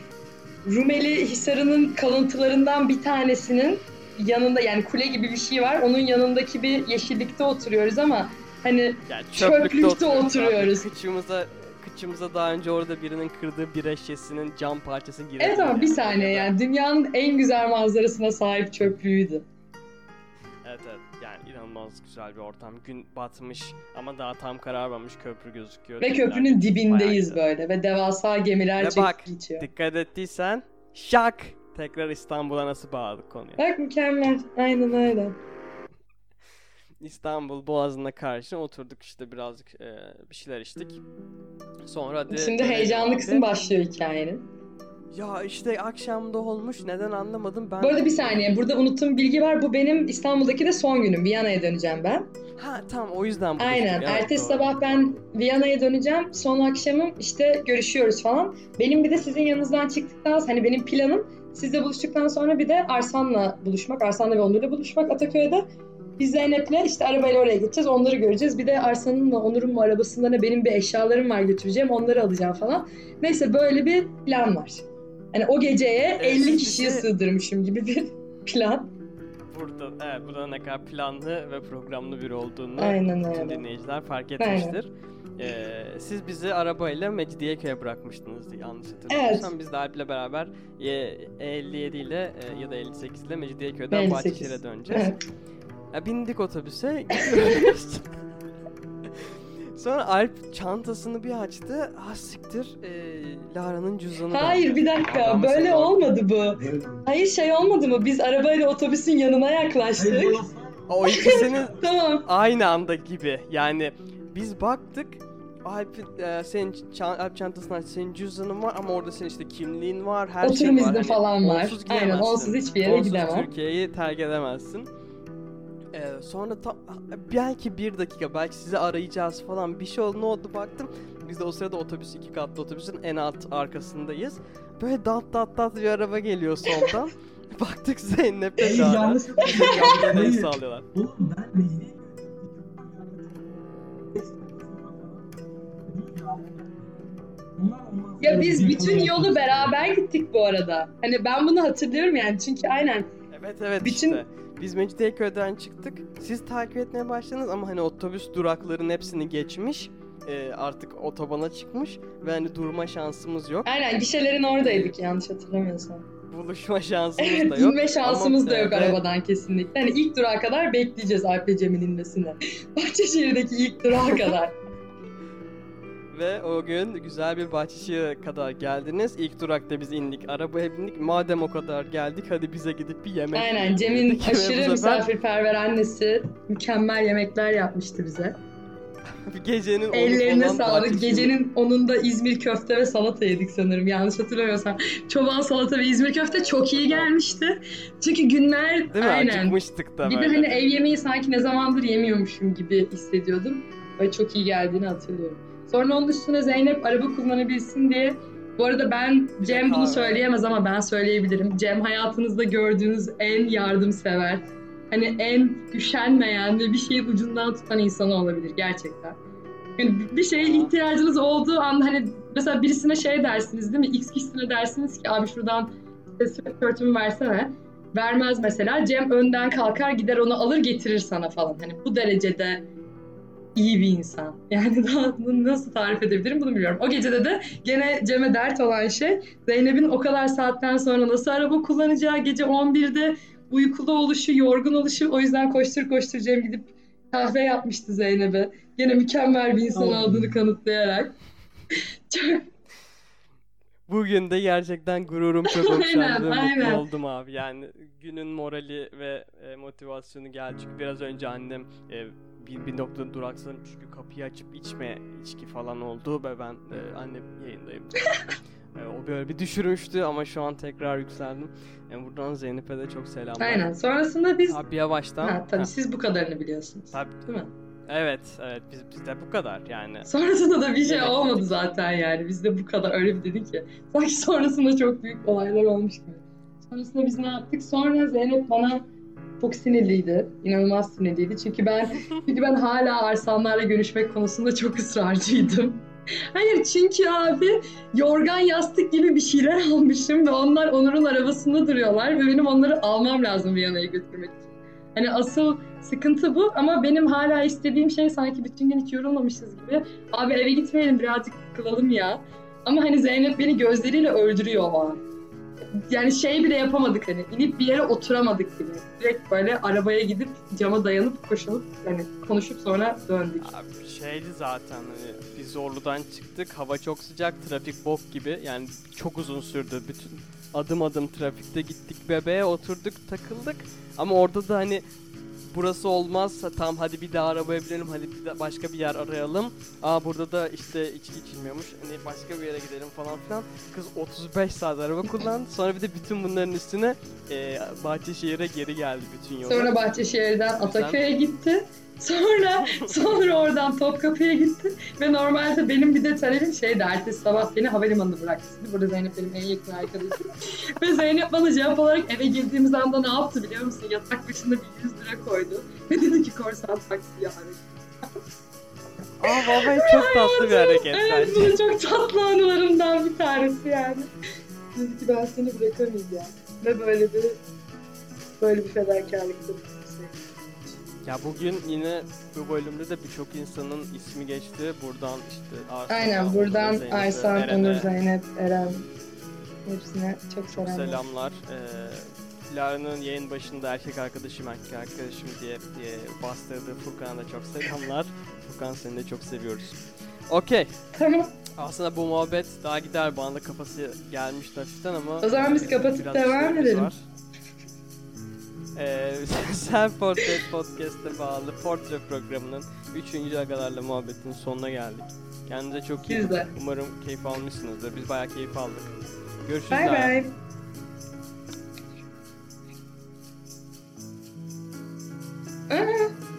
[SPEAKER 3] Rumeli Hisarı'nın kalıntılarından bir tanesinin yanında yani kule gibi bir şey var. Onun yanındaki bir yeşillikte oturuyoruz ama hani
[SPEAKER 2] Yani
[SPEAKER 3] Çöplükte
[SPEAKER 2] çöplükte,
[SPEAKER 3] oturuyoruz.
[SPEAKER 2] Kıçımıza kıçımıza daha önce orada birinin kırdığı bir şişesinin cam parçası girdi.
[SPEAKER 3] Evet ama bir saniye yani dünyanın en güzel manzarasına sahip çöplüğüydü.
[SPEAKER 2] Evet evet yani inanılmaz güzel bir ortam. Gün batmış ama daha tam kararmamış köprü gözüküyor.
[SPEAKER 3] Ve
[SPEAKER 2] Gemiler
[SPEAKER 3] köprünün dibindeyiz
[SPEAKER 2] bayağı
[SPEAKER 3] böyle ve devasa gemiler
[SPEAKER 2] Ve
[SPEAKER 3] çekip
[SPEAKER 2] bak,
[SPEAKER 3] geçiyor.
[SPEAKER 2] Dikkat ettiysen şak tekrar İstanbul'a nasıl bağladık konuyu.
[SPEAKER 3] Bak mükemmel. Aynen öyle.
[SPEAKER 2] İstanbul Boğazı'na karşı oturduk işte birazcık e, bir şeyler içtik. Sonra hadi
[SPEAKER 3] Şimdi heyecanlı kısım başlıyor hikayenin.
[SPEAKER 2] Ya işte akşamda olmuş neden anlamadım ben.
[SPEAKER 3] Bu arada bir saniye burada unuttuğum bilgi var. Bu benim İstanbul'daki de son günüm. Viyana'ya döneceğim ben.
[SPEAKER 2] Ha tamam o yüzden.
[SPEAKER 3] Aynen.
[SPEAKER 2] Evet,
[SPEAKER 3] Ertesi
[SPEAKER 2] doğru.
[SPEAKER 3] sabah ben Viyana'ya döneceğim. Son akşamım işte görüşüyoruz falan. Benim bir de sizin yanınızdan çıktıktan sonra hani benim planım sizle buluştuktan sonra bir de Arsan'la buluşmak. Arsan'la ve Onur'la buluşmak Ataköy'de. Biz Zeynep'le işte arabayla oraya gideceğiz. Onları göreceğiz. Bir de Arsan'ınla Onur'un arabasında ne benim bir eşyalarım var götüreceğim. Onları alacağım falan. Neyse böyle bir plan var. Hani o geceye
[SPEAKER 2] Evet,
[SPEAKER 3] 50
[SPEAKER 2] siz
[SPEAKER 3] kişiye
[SPEAKER 2] bizi-
[SPEAKER 3] sığdırmışım gibi bir [laughs] plan.
[SPEAKER 2] Burada, evet, burada ne kadar planlı ve programlı biri olduğunu
[SPEAKER 3] Aynen
[SPEAKER 2] bütün
[SPEAKER 3] öyle.
[SPEAKER 2] dinleyiciler fark
[SPEAKER 3] Aynen.
[SPEAKER 2] etmiştir. Ee, siz bizi arabayla Mecidiyeköy'e bırakmıştınız diye yanlış hatırlamıyorsam. Biz de Alp'le beraber e, 57 ile e, ya da 58 ile Mecidiyeköy'den
[SPEAKER 3] 58.
[SPEAKER 2] Bahçeşehir'e döneceğiz.
[SPEAKER 3] Evet.
[SPEAKER 2] Ya bindik otobüse gidiyoruz. [laughs] Sonra Alp çantasını bir açtı. Ha siktir. E, Lara'nın cüzdanı da-
[SPEAKER 3] Hayır bir dakika
[SPEAKER 2] Adam
[SPEAKER 3] böyle
[SPEAKER 2] mesela-
[SPEAKER 3] olmadı bu. Hayır şey olmadı mı? Biz arabayla otobüsün yanına yaklaştık.
[SPEAKER 2] O ikisinin [laughs]
[SPEAKER 3] tamam.
[SPEAKER 2] aynı anda gibi. Yani biz baktık Alp, e, senin çan- Alp çantasından senin cüzdanın var ama orada senin işte kimliğin var, her şey
[SPEAKER 3] Oturum
[SPEAKER 2] var.
[SPEAKER 3] izni
[SPEAKER 2] Hani
[SPEAKER 3] falan var.
[SPEAKER 2] onsuz
[SPEAKER 3] Aynen onsuz hiçbir yere
[SPEAKER 2] Onsuz
[SPEAKER 3] gidemem.
[SPEAKER 2] Türkiye'yi terk edemezsin. Ee, sonra tam belki bir dakika belki sizi arayacağız falan bir şey oldu ne oldu baktım. Biz de o sırada otobüs iki katlı otobüsün en alt arkasındayız. Böyle dat dat dat bir araba geliyor soldan. [laughs] Baktık Zeynep'le
[SPEAKER 4] Ey
[SPEAKER 2] Lara. [laughs]
[SPEAKER 4] yanlış Hayır.
[SPEAKER 2] sağlıyorlar.
[SPEAKER 4] Oğlum ben Mecidiye
[SPEAKER 3] Ya biz bütün yolu beraber gittik bu arada. Hani ben bunu hatırlıyorum yani çünkü aynen
[SPEAKER 2] Evet evet
[SPEAKER 3] Bütün-
[SPEAKER 2] işte. Biz Mecidiyeköy'den çıktık. Siz takip etmeye başladınız ama hani otobüs durakların hepsini geçmiş. Ee, artık otobana çıkmış ve hani durma şansımız yok.
[SPEAKER 3] aynen gişelerin oradaydık yanlış hatırlamıyorsam.
[SPEAKER 2] Buluşma şansımız
[SPEAKER 3] Evet
[SPEAKER 2] da yok.
[SPEAKER 3] inme şansımız
[SPEAKER 2] Ama,
[SPEAKER 3] da yok
[SPEAKER 2] e,
[SPEAKER 3] arabadan kesinlikle. Hani ilk durağa kadar bekleyeceğiz Alp Cem'in inmesini. [laughs] Bahçeşehir'deki ilk durağa kadar.
[SPEAKER 2] Ve o gün güzel bir Bahçeşehir'e kadar geldiniz. İlk durakta biz indik, arabaya bindik. Madem o kadar geldik hadi bize gidip bir yemek
[SPEAKER 3] Aynen Cem'in aşırı
[SPEAKER 2] sefer
[SPEAKER 3] misafirperver annesi mükemmel yemekler yapmıştı bize. [laughs]
[SPEAKER 2] Gecenin
[SPEAKER 3] Ellerine sağlık. Gecenin onun da İzmir köfte ve salata yedik sanırım. Yanlış hatırlamıyorsam. Çoban salata ve İzmir köfte çok iyi gelmişti. Çünkü günler
[SPEAKER 2] Değil mi?
[SPEAKER 3] aynen.
[SPEAKER 2] Acıkmıştık da
[SPEAKER 3] Bir de
[SPEAKER 2] böyle.
[SPEAKER 3] hani ev yemeği sanki ne zamandır yemiyormuşum gibi hissediyordum. Ve çok iyi geldiğini hatırlıyorum. Sonra onun üstüne Zeynep araba kullanabilsin diye bu arada ben Cem bunu söyleyemez ama ben söyleyebilirim. Cem hayatınızda gördüğünüz en yardımsever, hani en üşenmeyen ve bir şeyi ucundan tutan insan olabilir gerçekten. Yani bir şeye ihtiyacınız olduğu anda hani mesela birisine şey dersiniz değil mi? X kişisine dersiniz ki abi şuradan sweatshirt'ümü versene. Vermez mesela. Cem önden kalkar gider onu alır getirir sana falan. Hani bu derecede iyi bir insan. Yani [laughs] daha bunu nasıl tarif edebilirim bunu bilmiyorum. O gecede de gene Cem'e dert olan şey Zeynep'in o kadar saatten sonra nasıl araba kullanacağı gece 11'de uykulu oluşu, yorgun oluşu. O yüzden koştur koştur Cem gidip kahve yapmıştı Zeynep'e. Gene mükemmel bir insan
[SPEAKER 4] Allah'ım.
[SPEAKER 3] olduğunu kanıtlayarak. [laughs] Çok
[SPEAKER 2] Bugün de gerçekten gururum çok okşandı. Mutlu oldum abi. Yani günün morali ve e, motivasyonu geldi. Çünkü biraz önce annem e, bir, bir noktada duraksadım. Çünkü kapıyı açıp içme, içki falan oldu. Ve ben e, annem yayındayım. [laughs] E, o böyle bir düşürmüştü ama şu an tekrar yükseldim. Yani buradan Zeynep'e de çok selamlar.
[SPEAKER 3] Aynen. Sonrasında biz...
[SPEAKER 2] Abi yavaştan.
[SPEAKER 3] Ha, tabii
[SPEAKER 2] Ha,
[SPEAKER 3] siz bu kadarını biliyorsunuz.
[SPEAKER 2] tabii.
[SPEAKER 3] Değil mi?
[SPEAKER 2] Evet, evet. Biz, biz de bu kadar yani.
[SPEAKER 3] Sonrasında da bir şey
[SPEAKER 2] Evet.
[SPEAKER 3] olmadı zaten yani. Biz de bu kadar öyle bir dedik ki. Sanki sonrasında çok büyük olaylar olmuş gibi. Sonrasında biz ne yaptık? Sonra Zeynep bana çok sinirliydi. İnanılmaz sinirliydi. Çünkü ben [laughs] çünkü ben hala Arslanlarla görüşmek konusunda çok ısrarcıydım. [laughs] Hayır çünkü abi yorgan yastık gibi bir şeyler [laughs] almışım ve onlar Onur'un arabasında duruyorlar ve benim onları almam lazım Viyana'ya götürmek için. Hani asıl sıkıntı bu ama benim hala istediğim şey sanki bütün gün hiç yorulmamışız gibi. Abi eve gitmeyelim birazcık kılalım ya. Ama hani Zeynep beni gözleriyle öldürüyor o an. Yani şey bile yapamadık hani inip bir yere oturamadık bile. Direkt böyle arabaya gidip cama dayanıp koşup hani konuşup sonra döndük.
[SPEAKER 2] Abi şeydi zaten hani biz Zorlu'dan çıktık. Hava çok sıcak, trafik bok gibi. Yani çok uzun sürdü. Bütün adım adım trafikte gittik bebeğe oturduk, takıldık. Ama orada da hani burası olmazsa tam hadi bir daha arabaya binelim hadi bir de başka bir yer arayalım. Aa burada da işte içki içilmiyormuş. Hani başka bir yere gidelim falan filan. Kız 35 saat araba kullandı. Sonra bir de bütün bunların üstüne e, Bahçeşehir'e geri geldi bütün yolu.
[SPEAKER 3] Sonra Bahçeşehir'den Ataköy'e gitti. Sonra sonra oradan Topkapı'ya gitti. Ve normalde benim bir de talebim şeydi ertesi sabah beni havalimanında bıraktı. Burada Zeynep benim en yakın arkadaşım. Ve Zeynep bana cevap olarak eve girdiğimiz anda ne yaptı biliyor musun? Yatak başında bir 100 lira koydu. Ve dedi ki korsan taksiye ara.
[SPEAKER 2] Aa vallahi çok tatlı bir hareket
[SPEAKER 3] Evet
[SPEAKER 2] bence.
[SPEAKER 3] bu çok tatlı anılarımdan bir tanesi yani. Dedi ki ben seni bırakamayacağım. Ve böyle bir böyle bir fedakarlıktı.
[SPEAKER 2] Ya bugün yine bu bölümde de birçok insanın ismi geçti. Buradan işte Arslan,
[SPEAKER 3] Aynen buradan
[SPEAKER 2] Zeynep'e,
[SPEAKER 3] Arslan,
[SPEAKER 2] Eren'e
[SPEAKER 3] Onur, Zeynep, Eren hepsine çok
[SPEAKER 2] çok
[SPEAKER 3] selamlar.
[SPEAKER 2] selamlar. Ee, Lara'nın yayın başında erkek arkadaşım, erkek arkadaşım diye, diye bastırdığı Furkan'a da çok selamlar. [laughs] Furkan seni de çok seviyoruz. Okey.
[SPEAKER 3] Tamam.
[SPEAKER 2] Aslında bu muhabbet daha gider. Bana da kafası gelmiş hafiften ama...
[SPEAKER 3] O zaman biz kapatıp devam edelim.
[SPEAKER 2] var. Ee, [laughs] Sen Portrait Podcast'e bağlı portre programının 3. agalarla muhabbetin sonuna geldik. Kendinize çok iyi bakın. Umarım keyif almışsınızdır. Biz bayağı keyif aldık. Görüşürüz.
[SPEAKER 3] Bye
[SPEAKER 2] daha.
[SPEAKER 3] bye. Uh-huh.